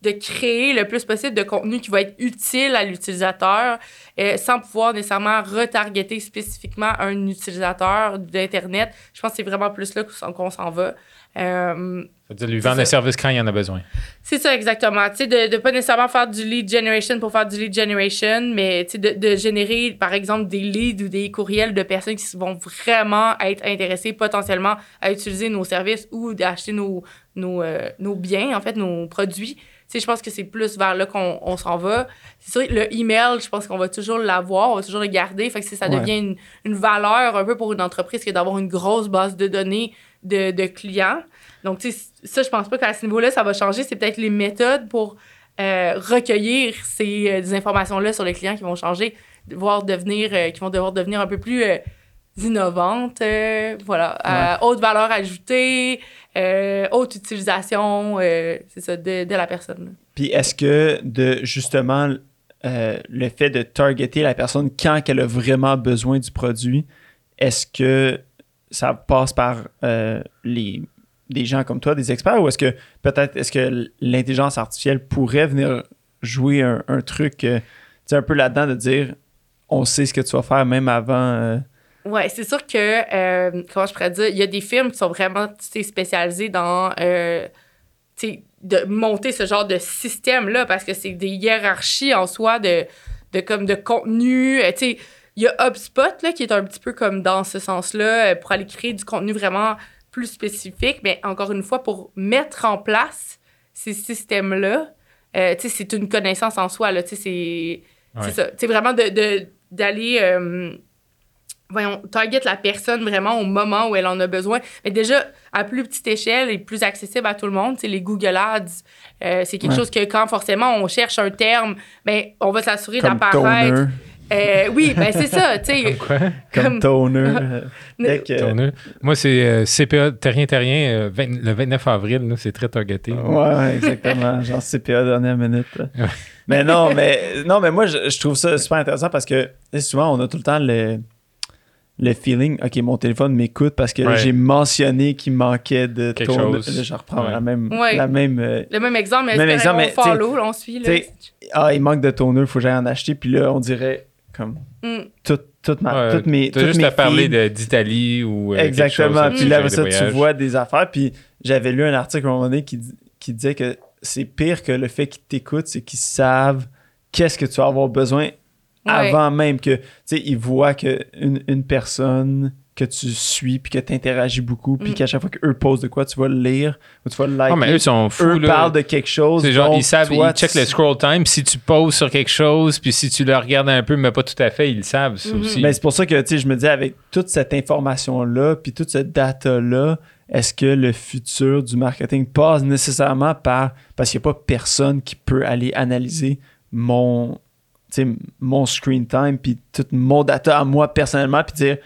de, de créer le plus possible de contenu qui va être utile à l'utilisateur euh, sans pouvoir nécessairement retargeter spécifiquement un utilisateur d'Internet. Je pense que c'est vraiment plus là qu'on s'en va. Euh, C'est-à-dire lui vendre un service quand il y en a besoin. c'est ça, exactement. Tu sais, de ne pas nécessairement faire du lead generation pour faire du lead generation, mais tu sais, de, de générer, par exemple, des leads ou des courriels de personnes qui vont vraiment être intéressées potentiellement à utiliser nos services ou d'acheter nos, nos, euh, nos biens, en fait, nos produits. Je pense que c'est plus vers là qu'on on s'en va. C'est sûr, le email, je pense qu'on va toujours l'avoir, on va toujours le garder. Fait que si ça Ouais. devient une, une valeur un peu pour une entreprise que d'avoir une grosse base de données de, de clients. Donc, tu sais, ça, je pense pas qu'à ce niveau-là, ça va changer. C'est peut-être les méthodes pour euh, recueillir ces euh, informations-là sur les clients qui vont changer, voire devenir, euh, qui vont devoir devenir un peu plus innovantes. euh, voilà, à haute valeur ajoutée, euh, haute utilisation, euh, c'est ça, de, de la personne. Puis est-ce que de justement le fait de targeter la personne quand elle a vraiment besoin du produit, est-ce que ça passe par les des gens comme toi, des experts, ou est-ce que peut-être est-ce que l'intelligence artificielle pourrait venir jouer un, un truc, euh, tu sais, un peu là-dedans de dire on sait ce que tu vas faire même avant. euh, Ouais, c'est sûr que, euh, comment je pourrais dire, il y a des firmes qui sont vraiment spécialisées dans euh, de monter ce genre de système-là parce que c'est des hiérarchies en soi de, de, comme de contenu. Euh, il y a HubSpot là, qui est un petit peu comme dans ce sens-là pour aller créer du contenu vraiment plus spécifique. Mais encore une fois, pour mettre en place ces systèmes-là, euh, c'est une connaissance en soi. Là, c'est Ouais. c'est ça. Sais, vraiment de- de- d'aller. Euh, voyons, target la personne vraiment au moment où elle en a besoin. Mais déjà, à plus petite échelle et plus accessible à tout le monde, c'est les Google Ads. Euh, c'est quelque Ouais. chose que quand forcément on cherche un terme, ben, on va s'assurer comme d'apparaître. Euh, oui, ben c'est ça, tu sais. Quoi? Comme Comme- toner. euh, que-. Moi, c'est euh, CPA Terrien Terrien, euh, 20 le 29 avril, là, c'est très targeté. Ouais, ouais, exactement. Genre CPA dernière minute. mais non, mais non, mais moi je, je trouve ça super intéressant parce que souvent on a tout le temps le, le feeling, ok, mon téléphone m'écoute parce que j'ai mentionné qu'il manquait de Quelque tourne- chose. Là, je reprends Ouais. la même, Ouais. la même euh, Le même exemple, mais, Même c'est exemple, mais, on follow, là, on suit. Là. ah, il manque de toner, faut que j'aille en acheter. Puis là, on dirait comme Mm. tout, toute ma, Ouais, toutes mes. T'as toutes juste mes à parler d'Italie ou. euh, Exactement. chose, Puis tu là, après ça, tu vois des affaires. Puis j'avais lu un article à un moment donné qui, qui disait que c'est pire que le fait qu'ils t'écoutent, c'est qu'ils savent qu'est-ce que tu vas avoir besoin avant même que, tu sais, ils voient que une, une personne que tu suis puis que tu interagis beaucoup puis Mm. qu'à chaque fois qu'eux posent de quoi, tu vas le lire ou tu vas le liker. Ah, mais eux sont fous. Eux là. parlent de quelque chose. C'est genre, ils savent, toi, ils checkent tu- le scroll time. Si tu poses sur quelque chose, puis si tu le regardes un peu, mais pas tout à fait, ils le savent, ça Mhm. aussi. Mais c'est pour ça que tu sais, je me dis avec toute cette information-là, puis toute cette data-là, est-ce que le futur du marketing passe nécessairement par. Parce qu'il n'y a pas personne qui peut aller analyser mon, mon screen time, puis tout mon data à moi personnellement, puis dire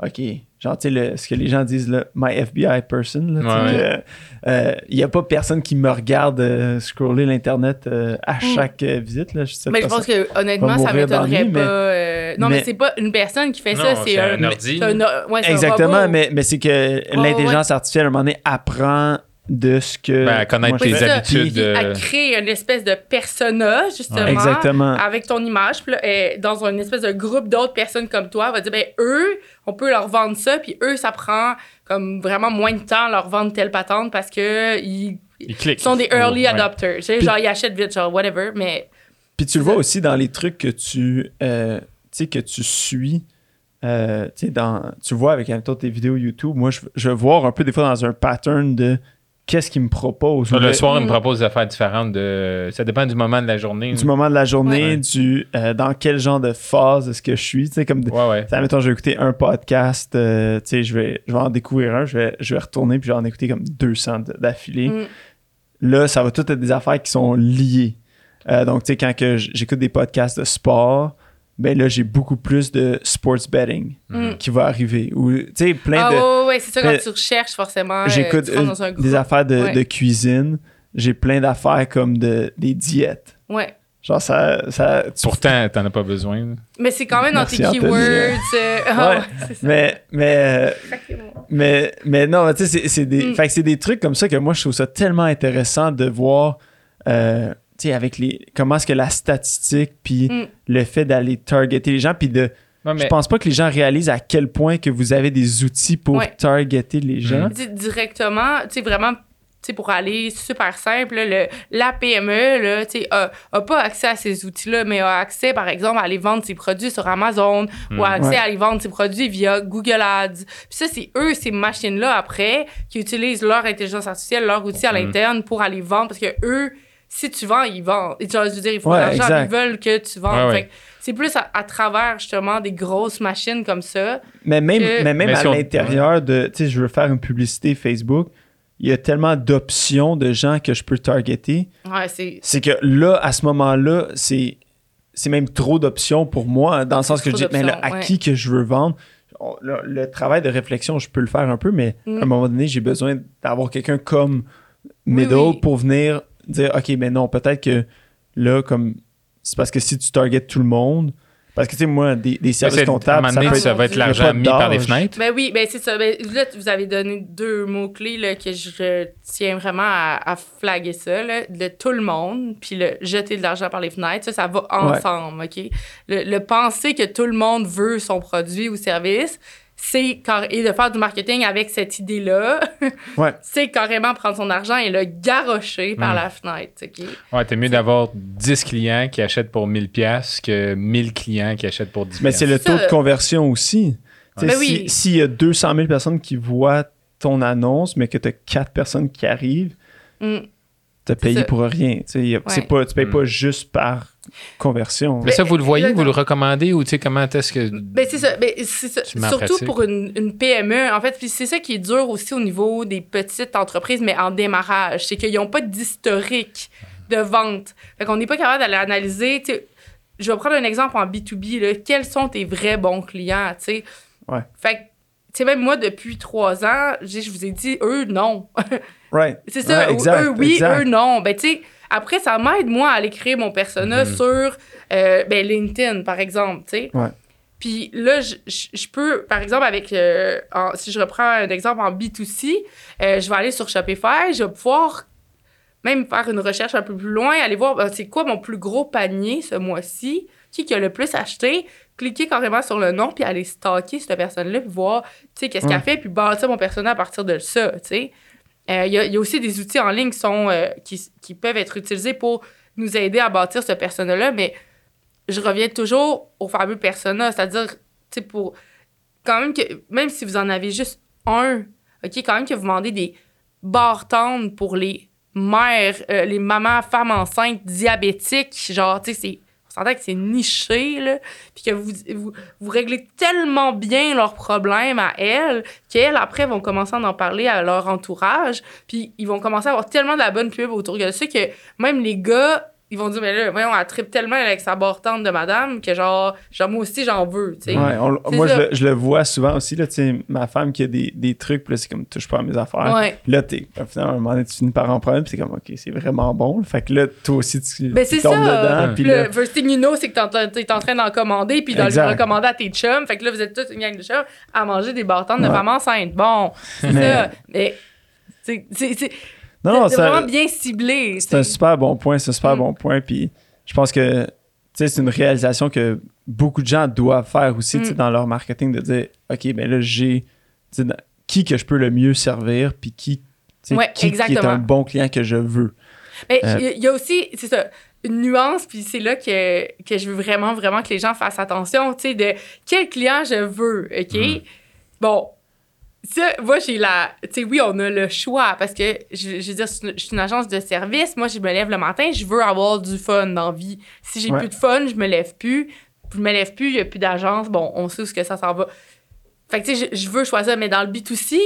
OK, genre, tu sais, le- ce que les gens disent, là, my FBI person, Ouais. euh, il n'y a pas personne qui me regarde euh, scroller l'Internet euh, à chaque euh, visite. Là, Mais je pense que honnêtement, ça m'étonnerait pas. mais- euh, Non, mais, mais- c'est pas une personne qui fait Non, ça, c'est un un, ordi. un ouais, un Exactement, mais, mais c'est que l'intelligence artificielle, à un moment donné, apprend de ce que. Ben, à connaître tes habitudes. Puis euh, elle crée une espèce de persona, justement. Ouais. Exactement. Avec ton image. Puis là, elle dans une espèce de groupe d'autres personnes comme toi. Elle va dire, ben, eux, on peut leur vendre ça. Puis eux, ça prend comme vraiment moins de temps leur vendre telle patente parce que ils, Ils cliquent. ils sont des early Ouais. adopters. Tu sais, Puis- genre, ils achètent vite, genre, whatever. Mais Puis tu le vois aussi dans les trucs que tu, euh, tu sais, que tu suis. euh, tu sais, dans, tu vois avec mettons, tes vidéos YouTube, moi, je, je vais voir un peu des fois dans un pattern de qu'est-ce qu'ils me proposent. Le Le- soir, ils me proposent des affaires différentes. De... Ça dépend du moment de la journée. du moment de la journée, Ouais. du euh, dans quel genre de phase est-ce que je suis. Tu sais, comme de- Ouais, ouais. Tu sais, mettons, je vais écouter un podcast, euh, tu sais, je vais, je vais en découvrir un, je vais, je vais retourner puis je vais en écouter comme 200 d- d'affilée. mm, Là, ça va tout être des affaires qui sont liées. Euh, donc, tu sais, quand j'écoute des podcasts de sport, ben là, j'ai beaucoup plus de sports betting mm. qui va arriver. Ou, tu sais, plein Ah, de... ouais, ouais, ouais, c'est ça, quand tu recherches, forcément. euh, J'écoute euh, des affaires de, Ouais. de cuisine. J'ai plein d'affaires comme de, des diètes. Ouais. Genre, ça... ça tu- Pourtant, t'en as pas besoin. Mais c'est quand même dans Merci, tes Anthony. keywords. euh, ah, Ouais. ça. mais, mais, euh, mais, mais non, tu sais, c'est- c'est des, Mm. fait que c'est des trucs comme ça que moi, je trouve ça tellement intéressant de voir, euh, tu sais, avec les, comment est-ce que la statistique, puis Mm. le fait d'aller targeter les gens, puis de, Ouais, mais je pense pas que les gens réalisent à quel point que vous avez des outils pour Ouais. targeter les gens. Mm. Directement, tu sais, vraiment, tu sais, pour aller super simple, là, le, la PME, là, tu sais, a, a pas accès à ces outils-là, mais a accès, par exemple, à aller vendre ses produits sur Amazon ou a accès Ouais. à aller vendre ses produits via Google Ads. Puis ça, c'est eux, ces machines-là, après, qui utilisent leur intelligence artificielle, leur outil à l'interne pour aller vendre parce que eux, si tu vends, ils vendent. Et genre, je veux dire, ils font Ouais, de l'argent, ils veulent que tu vendes. Ouais, c'est plus à, à travers, justement, des grosses machines comme ça. Mais même, Que- mais même Mais à si on- l'intérieur de, tu sais, je veux faire une publicité Facebook, il y a tellement d'options de gens que je peux targeter. Ouais, c'est. C'est que là, à ce moment-là, c'est c'est même trop d'options pour moi, dans le sens que je dis, mais là, à ouais. qui que je veux vendre? Le, le travail de réflexion, je peux le faire un peu, mais Mm. à un moment donné, j'ai besoin d'avoir quelqu'un comme Middle oui. pour venir dire, OK, mais non, peut-être que là, comme, c'est parce que si tu targetes tout le monde, parce que, tu sais, moi, des, services c'est- à un comptables, ça peut ça va être l'argent mis par les fenêtres. Ben oui, ben c'est ça. Ben, là, vous avez donné deux mots-clés là, que je tiens vraiment à, à flaguer ça. Là. Le tout le monde, puis le jeter de l'argent par les fenêtres, ça, ça va ensemble, OK? Le, le penser que tout le monde veut son produit ou service, c'est car- et de faire du marketing avec cette idée-là, Ouais. c'est carrément prendre son argent et le garrocher par Mm. la fenêtre, OK? Ouais, t'es mieux d'avoir 10 clients qui achètent pour 1000 pièces que 1000 clients qui achètent pour 10 Mais c'est le Ça- taux de conversion aussi. Ben si- oui. S'il y a 200 000 personnes qui voient ton annonce, mais que tu as 4 personnes qui arrivent, Mm. tu as payé pour rien. Tu y a- c'est Ouais. pas, tu payes Mm. pas juste par conversion. Mais ça, vous le voyez, vous le recommandez ou tu sais comment est-ce que. Ben, c'est ça. Ben, c'est ça. Surtout pratique? pour une, une PME, en fait. Puis c'est ça qui est dur aussi au niveau des petites entreprises, mais en démarrage. C'est qu'ils n'ont pas d'historique de vente. Fait qu'on n'est pas capable d'aller analyser. tu sais, je vais prendre un exemple en B2B. Là. Quels sont tes vrais bons clients, tu sais? Ouais. Fait que, tu sais, même moi, depuis trois ans, je vous ai dit, eux, non. Right. C'est ça, ou exact, eux oui, exact. eux non. Ben, tu sais, après, ça m'aide, moi, à aller créer mon persona Mhm. sur euh, ben, LinkedIn, par exemple, tu sais. Ouais. Puis là, je- je je peux, par exemple, avec, euh, en- si je reprends un exemple en B2C, euh, je vais aller sur Shopify, je vais pouvoir même faire une recherche un peu plus loin, aller voir ben, c'est quoi mon plus gros panier ce mois-ci, qui qui a le plus acheté, cliquer carrément sur le nom, puis aller stalker cette personne-là, puis voir, tu sais, qu'est-ce Ouais. qu'elle fait, puis bâtir mon persona à partir de ça, tu sais. Euh, Il y, a- aussi des outils en ligne euh, qui, peuvent être utilisés pour nous aider à bâtir ce persona-là, mais je reviens toujours au fameux persona, c'est-à-dire, pour. Quand même que. Même si vous en avez juste un, OK, quand même que vous vendez des barres tendres pour les mères, euh, les mamans, femmes enceintes, diabétiques, genre, tu sais, c'est. Que c'est niché, là, puis que vous, vous, vous réglez tellement bien leurs problèmes à elles qu'elles, après, vont commencer à en parler à leur entourage, puis ils vont commencer à avoir tellement de la bonne pub autour. De ça que même les gars, ils vont dire, mais là, voyons, elle tripe tellement avec sa barre tendre de madame que genre, genre moi aussi, j'en veux, tu sais. Ouais, on- C'est moi, je le, je le vois souvent aussi. Là, tu sais, ma femme qui a des, des trucs, puis là, c'est comme touche pas à mes affaires. Ouais. Là, t'es, finalement, à un moment donné, tu finis par en prendre, puis c'est comme, OK, c'est vraiment bon. Fait que là, toi aussi, tu, Ben, tu c'est tombes ça. dedans. Puis Puis là, le first thing you know, c'est que t'es en, train d'en commander, puis d'en le recommander à tes chums. Fait que là, vous êtes tous une gang de chums à manger des de Ouais. femmes enceintes. Bon, c'est Mais- ça. Mais c'est- non, non, c'est vraiment bien ciblé. c'est un super bon point. C'est un super Mm. bon point. Puis je pense que, c'est une réalisation que beaucoup de gens doivent faire aussi, Mm. dans leur marketing, de dire, OK, ben là, j'ai, qui que je peux le mieux servir, puis qui, Ouais, qui, qui est un bon client que je veux. Mais Euh, il y a aussi, c'est ça, une nuance, puis c'est là que, que je veux vraiment, vraiment que les gens fassent attention, tu sais, de quel client je veux, OK? Mm. Bon, ça, moi, j'ai la... Tu sais, oui, on a le choix, parce que, je, je veux dire, je suis une- agence de service, moi, je me lève le matin, je veux avoir du fun dans la vie. Si j'ai Ouais. plus de fun, je me lève plus. Je me lève plus, il n'y a plus d'agence, bon, on sait où ce que ça s'en va. Fait que, tu sais, je, je veux choisir, mais dans le B2C,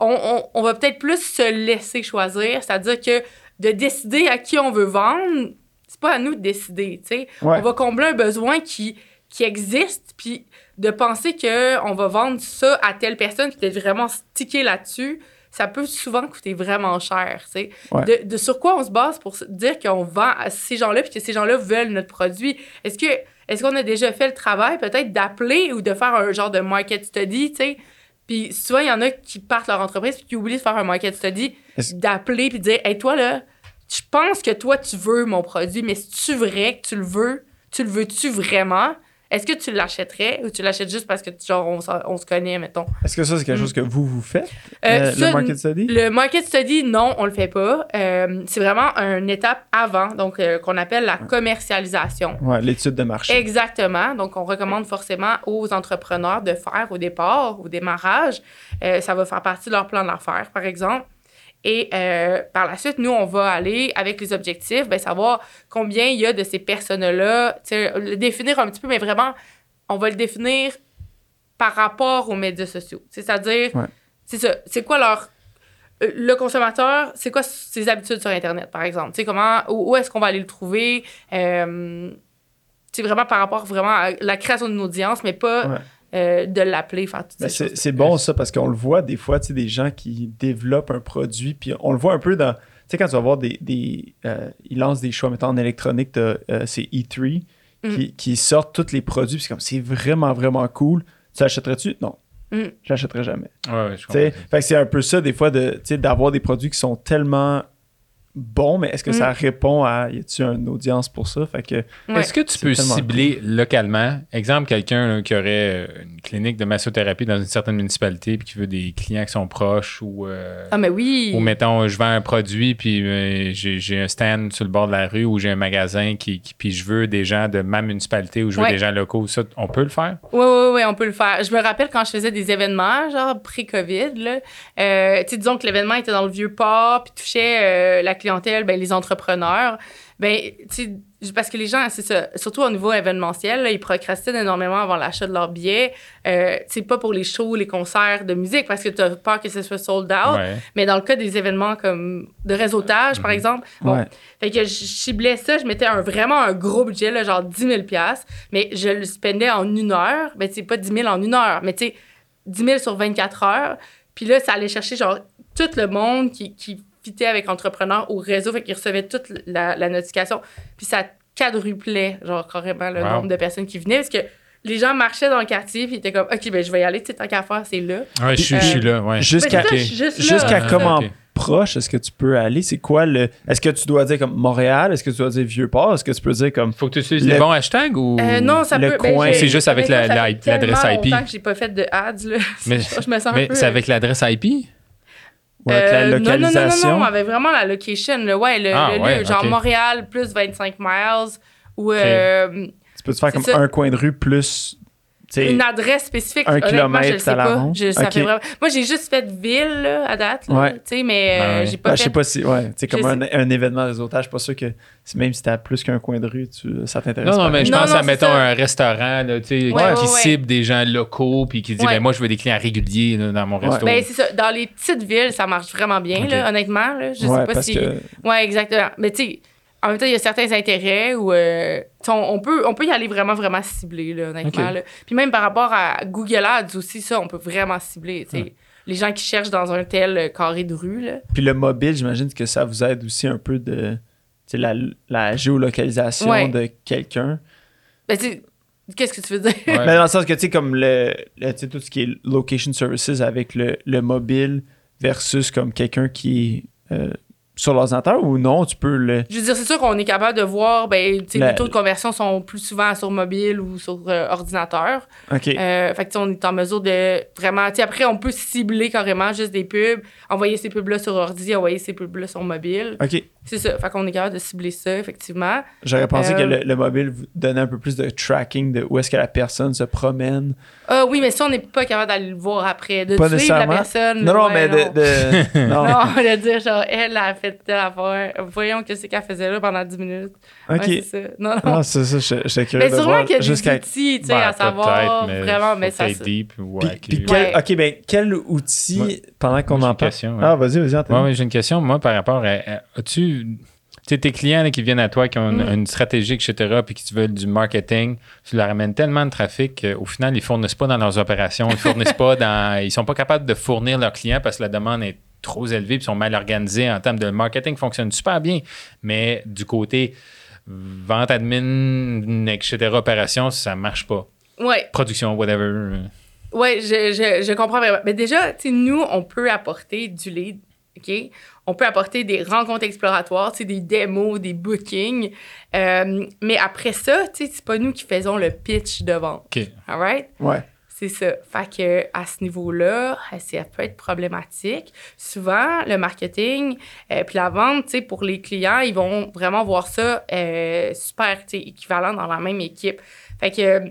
on, on- on va peut-être plus se laisser choisir, c'est-à-dire que de décider à qui on veut vendre, c'est pas à nous de décider, tu sais. Ouais. On va combler un besoin qui, qui existe, puis de penser que on va vendre ça à telle personne, puis d'être vraiment stické là-dessus, ça peut souvent coûter vraiment cher. Ouais. De, de sur quoi on se base pour dire qu'on vend à ces gens-là, puis que ces gens-là veulent notre produit? Est-ce que est-ce qu'on a déjà fait le travail peut-être d'appeler ou de faire un genre de market study, tu sais? Puis souvent, il y en a qui partent leur entreprise puis qui oublient de faire un market study, d'appeler puis de dire Hey, toi, là, je pense que toi, tu veux mon produit, mais si tu vrai que tu le veux, tu le veux-tu vraiment? Est-ce que tu l'achèterais ou tu l'achètes juste parce que, genre, on, se connaît, mettons? Est-ce que ça, c'est quelque Mm. chose que vous, vous faites, Euh, euh, ça, le market study? le market study, non, on le fait pas. Euh, c'est vraiment une étape avant, donc qu'on appelle la commercialisation. Ouais, l'étude de marché. Exactement. Donc, on recommande forcément aux entrepreneurs de faire au départ, au démarrage. Ça va faire partie de leur plan d'affaires, par exemple. Et euh, par la suite, nous, on va aller avec les objectifs, ben, savoir combien il y a de ces personnes-là, le définir un petit peu, mais vraiment, on va le définir par rapport aux médias sociaux. C'est-à-dire, Ouais. c'est ça, c'est quoi leur... euh, Le consommateur, c'est quoi ses habitudes sur Internet, par exemple? Tu sais, comment, où, où est-ce qu'on va aller le trouver? Euh, c'est vraiment par rapport vraiment à la création d'une audience, mais pas Ouais. Euh, de l'appeler, faire Ben, ces c'est bon ça parce qu'on le voit des fois, tu sais, des gens qui développent un produit, puis on le voit un peu dans. Tu sais, quand tu vas voir des. des euh, ils lancent des choix, mettons en électronique, t'as, euh, c'est E3 Mm. qui, qui sortent tous les produits, puis c'est comme c'est vraiment, vraiment cool. Tu l'achèterais-tu? Non. Mm. Je l'achèterais jamais. Ouais, ouais, je Tu sais, comprends. fait que c'est un peu ça, des fois, de, tu sais, d'avoir des produits qui sont tellement bons, mais est-ce que Mm. ça répond à. Y a-tu une audience pour ça? Fait que. Ouais. Est-ce que tu peux cibler localement, exemple, quelqu'un là, qui aurait euh, une clinique de massothérapie dans une certaine municipalité puis qui veut des clients qui sont proches ou, euh, Ah, mais oui! ou mettons, je vends un produit puis euh, j'ai j'ai un stand sur le bord de la rue ou j'ai un magasin qui, qui- puis je veux des gens de ma municipalité ou je veux Ouais. des gens locaux, ça, on peut le faire? Oui, oui, oui, on peut le faire. Je me rappelle quand je faisais des événements, genre pré-COVID, là, euh, tu sais, disons que l'événement était dans le vieux port, puis touchait euh, la clientèle clientèle, ben, les entrepreneurs. Ben, parce que les gens, c'est ça, surtout au niveau événementiel, là, ils procrastinent énormément avant l'achat de leurs billets. Euh, c'est pas pour les shows, les concerts de musique, parce que tu as peur que ce soit sold out. Ouais. Mais dans le cas des événements comme de réseautage, par exemple, bon, Ouais. fait que je ciblais ça, je mettais un, vraiment un gros budget, là, genre 10 000 mais je le spendais en une heure. Ben, c'est pas 10 000 en une heure, mais tu sais, 10 000 sur 24 heures. Puis là, ça allait chercher, genre, tout le monde qui, qui avec entrepreneur au réseau, fait qu'ils recevaient toute la, la notification. Puis ça quadruplait, genre, carrément, le Wow. nombre de personnes qui venaient, parce que les gens marchaient dans le quartier, puis ils étaient comme, OK, ben, je vais y aller, tu sais, tant qu'à faire, c'est là. Ouais, je, suis- je suis là, ouais. Jusqu'à c'est ça, ok. je suis juste là. jusqu'à Ah, comment proche est-ce que tu peux aller? C'est quoi le. Est-ce que tu dois dire comme Montréal? Est-ce que tu dois dire Vieux-Port? Est-ce que tu peux dire comme. Faut que tu utilises Le- les bons hashtags ou. Euh, non, ça le peut. ben, coin- C'est juste avec la- ça la- fait l'adresse tellement IP. longtemps que j'ai pas fait de ads, là. Mais- je me sens un Mais peu. c'est avec l'adresse IP? Ouais, avec la Euh, localisation? Non, non, non, non, non, avec vraiment la location, le, ouais, le, Ah, le ouais, lieu. Genre. Montréal plus 25 miles ou euh, Tu peux te faire comme ça. un coin de rue plus. Une adresse spécifique. un Honnêtement, kilomètre je le sais pas. Je- ça Ok. fait vraiment... Moi, j'ai juste fait ville là, à date, là, Ouais. tu sais, mais euh, ouais. j'ai pas ben, je sais pas si. Ouais, tu sais, comme un, un événement de réseautage, je suis pas sûr que même si t'as plus qu'un coin de rue, tu, ça t'intéresse. Non, non, mais je Non, pense non, à, mettons, ça. un restaurant là, tu sais, qui, Ouais, cible des gens locaux puis qui dit Ouais. ben, Moi, je veux des clients réguliers là, dans mon Ouais. resto. Ben, c'est ça. Dans les petites villes, ça marche vraiment bien, là, honnêtement. Là. Je Ouais, sais pas si. que. Ouais, exactement. Mais tu sais, en même temps, il y a certains intérêts où euh, on, on peut, on peut y aller vraiment, vraiment ciblé, là, honnêtement. Là. Puis même par rapport à Google Ads aussi, ça, on peut vraiment cibler. Les gens qui cherchent dans un tel euh, carré de rue. Là. Puis le mobile, j'imagine que ça vous aide aussi un peu de. La, la géolocalisation Ouais. de quelqu'un. Ben, tu sais, qu'est-ce que tu veux dire? Ouais. Mais dans le sens que, tu sais, comme le, le- tu sais, tout ce qui est location services avec le, le mobile versus comme quelqu'un qui est euh, sur l'ordinateur ou non, tu peux le. Je veux dire, c'est sûr qu'on est capable de voir, ben, les taux de conversion sont plus souvent sur mobile ou sur euh, ordinateur. OK. Euh, fait que, on est en mesure de vraiment. Après, on peut cibler carrément juste des pubs, envoyer ces pubs-là sur ordi, envoyer ces pubs-là sur mobile. OK. C'est ça. Fait qu'on est capable de cibler ça, effectivement. J'aurais pensé Euh, que le, le mobile vous donnait un peu plus de tracking de où est-ce que la personne se promène. Ah oui, mais ça, on n'est pas capable d'aller le voir après. De Pas suivre la personne. Non, non, ouais, mais de. de- non. Non, de dire, genre, elle a fait telle affaire. Voyons qu'est-ce qu'elle faisait là pendant 10 minutes? OK. Ouais, c'est ça. Non, non. Ah, c'est ça, j'étais curieux mais de sûrement voir qu'il y a des jusqu'à outils, tu sais, Ben, à savoir vraiment, mais ça. deep ou Puis, quel, Ouais. ok, ben quel outil, Ouais. pendant qu'on Moi, en parle? Ah, vas-y, vas-y, Anthony. Ouais, j'ai une question. Moi, par rapport à. à- As-tu. Tu sais, tes clients là, qui viennent à toi, qui ont une, Mm. une stratégie, etc., puis qui veulent du marketing, tu leur amènes tellement de trafic qu'au final, ils fournissent pas dans leurs opérations, ils fournissent pas dans. Ils sont pas capables de fournir leurs clients parce que la demande est trop élevée, puis ils sont mal organisés en termes de marketing, fonctionne super bien. Mais du côté vente admin, etc., opération, ça marche pas. Ouais, Production, whatever. ouais, je, je, je comprends vraiment. Mais déjà, tu nous, on peut apporter du lead, OK? On peut apporter des rencontres exploratoires, tu sais, des démos, des bookings. Euh, mais après ça, tu sais, c'est pas nous qui faisons le pitch de vente. OK. All right? Ouais. C'est ça. Fait que à ce niveau-là, ça peut être problématique. Souvent, le marketing euh, puis la vente, tu sais, pour les clients, ils vont vraiment voir ça euh, super, tu sais, équivalent dans la même équipe. Fait que, euh,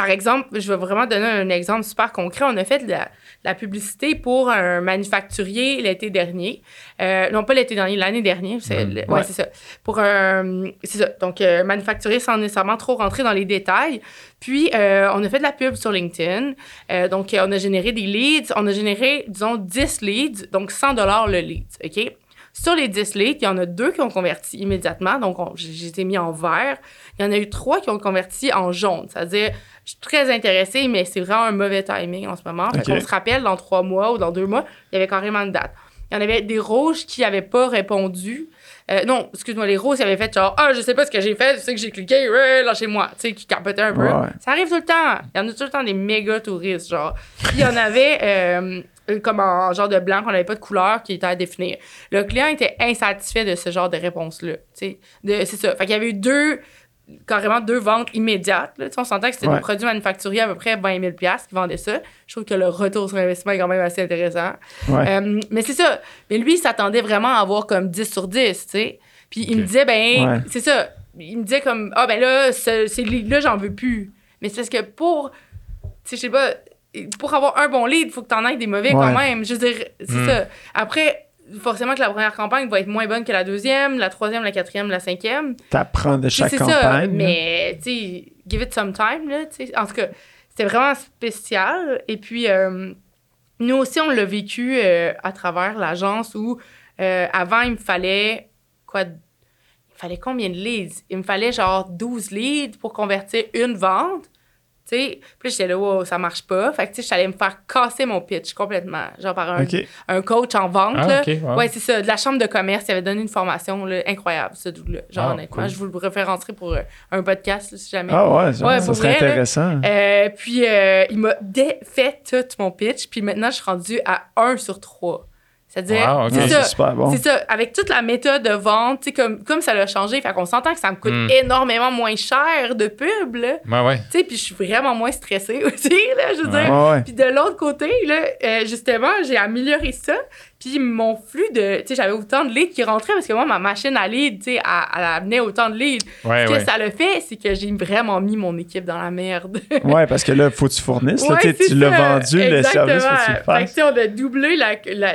par exemple, je vais vraiment donner un exemple super concret. On a fait de la, de la publicité pour un manufacturier l'été dernier. Euh, non, pas l'été dernier, l'année dernière. C'est, Mm. le- ouais, Ouais. c'est ça. Pour un. C'est ça. Donc, euh, manufacturier sans nécessairement trop rentrer dans les détails. Puis, euh, on a fait de la pub sur LinkedIn. Donc, on a généré des leads. On a généré, disons, 10 leads, donc 100 le lead. OK? Sur les 10 leads, il y en a deux qui ont converti immédiatement. Donc, on- j'ai j'ai été mis en vert. Il y en a eu trois qui ont converti en jaune. C'est-à-dire, je suis très intéressée, mais c'est vraiment un mauvais timing en ce moment. Fait qu'on se rappelle, dans trois mois ou dans deux mois, il y avait carrément une date. Il y en avait des rouges qui n'avaient pas répondu. Euh, non, excuse-moi, les roses, ils avaient fait genre, ah, je sais pas ce que j'ai fait, je sais que j'ai cliqué, ouais, lâchez-moi. Tu sais, qui capotaient un peu. Ouais. Ça arrive tout le temps. Il y en a tout le temps des méga touristes, genre. Puis il y en avait euh, comme en genre de blanc, qu'on n'avait pas de couleur qui était à définir. Le client était insatisfait de ce genre de réponse-là. Tu sais, de- c'est ça. Fait qu'il y avait eu deux, carrément deux ventes immédiates. Là. Tu sais, on sentait que c'était Ouais. des produits manufacturiers à peu près 20 000 qui vendaient ça. Je trouve que le retour sur investissement est quand même assez intéressant. Ouais. Euh, mais c'est ça. Mais lui, il s'attendait vraiment à avoir comme 10 sur 10, tu sais. Puis il me disait, ben, Ouais. c'est ça. Il me disait comme, ah, ben là, ce- ces leads-là, j'en veux plus. Mais c'est parce que pour, tu sais, je sais pas, pour avoir un bon lead, il faut que t'en aies des mauvais quand même. Je veux dire, c'est Mm. ça. Après, forcément que la première campagne va être moins bonne que la deuxième, la troisième, la quatrième, la cinquième. T'apprends de chaque c'est campagne. ça, mais tu sais, give it some time, là, tu sais. En tout cas, c'était vraiment spécial. Et puis, euh, nous aussi, on l'a vécu euh, à travers l'agence où, euh, avant, il me fallait, quoi, il me fallait combien de leads? Il me fallait genre 12 leads pour convertir une vente. Sais, puis j'étais là, wow, ça marche pas. Fait que, tu sais, j'allais me faire casser mon pitch complètement. Genre par un, un coach en vente, Ah, là. wow. Ouais, c'est ça. De la chambre de commerce, il avait donné une formation là, incroyable, ce dude-là. Genre, Ah, cool. je vous le référencerai pour euh, un podcast, là, si jamais. Ah ouais, ça, Ouais, ça serait vrai, intéressant. Euh, puis, euh, il m'a défait tout mon pitch. Puis maintenant, je suis rendue à 1 sur 3. C'est-à-dire, Wow, c'est ça. bon. Ça, avec toute la méthode de vente, tu sais, comme, comme ça l'a changé, fait qu'on s'entend que ça me coûte Mm. énormément moins cher de pub, là. Ouais, ouais. Tu sais, puis je suis vraiment moins stressée aussi, là, je veux Ouais. dire. Puis de l'autre côté, là, euh, justement, j'ai amélioré ça. Puis mon flux de. Tu sais, j'avais autant de leads qui rentraient parce que moi, ma machine à leads, tu sais, elle, elle amenait autant de leads. Ouais, Ce que ouais. ça le fait, c'est que j'ai vraiment mis mon équipe dans la merde. Ouais, parce que là, faut que tu fournisses. là, Ouais, tu l'as vendu, le service, faut que tu le Exactement. Fait que, fasses. on a doublé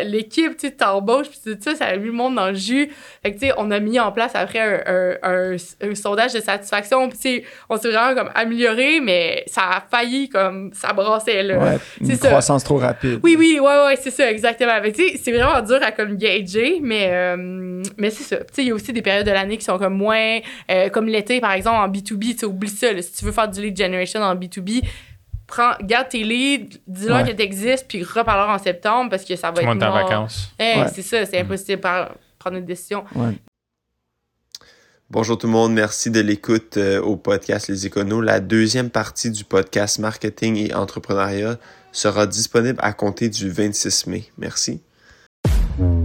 l'équipe, tu sais, t'embauches, puis tout ça, ça a mis le monde dans le jus. Fait que, tu sais, on a mis en place après un, un- un- un sondage de satisfaction, puis, tu sais, on s'est vraiment comme amélioré, mais ça a failli comme ça brassait, là. Ouais, une c'est ça. croissance trop rapide. Oui, oui, ouais, ouais, c'est ça, exactement. Fait que, tu sais, c'est vraiment dur à comme gager, mais, euh, mais c'est ça. Tu sais, il y a aussi des périodes de l'année qui sont comme moins, euh, comme l'été, par exemple, en B2B, tu oublie ça. là. si tu veux faire du lead generation en B2B, prends, garde tes leads, dis-leur Ouais. que t'existes, puis reparle en septembre parce que ça va Tout être en vacances. Eh, Ouais. C'est ça, c'est impossible de prendre une décision. Bonjour tout le monde, merci de l'écoute euh, au podcast Les Éconos. La deuxième partie du podcast Marketing et Entrepreneuriat sera disponible à compter du 26 mai. Merci. Mm.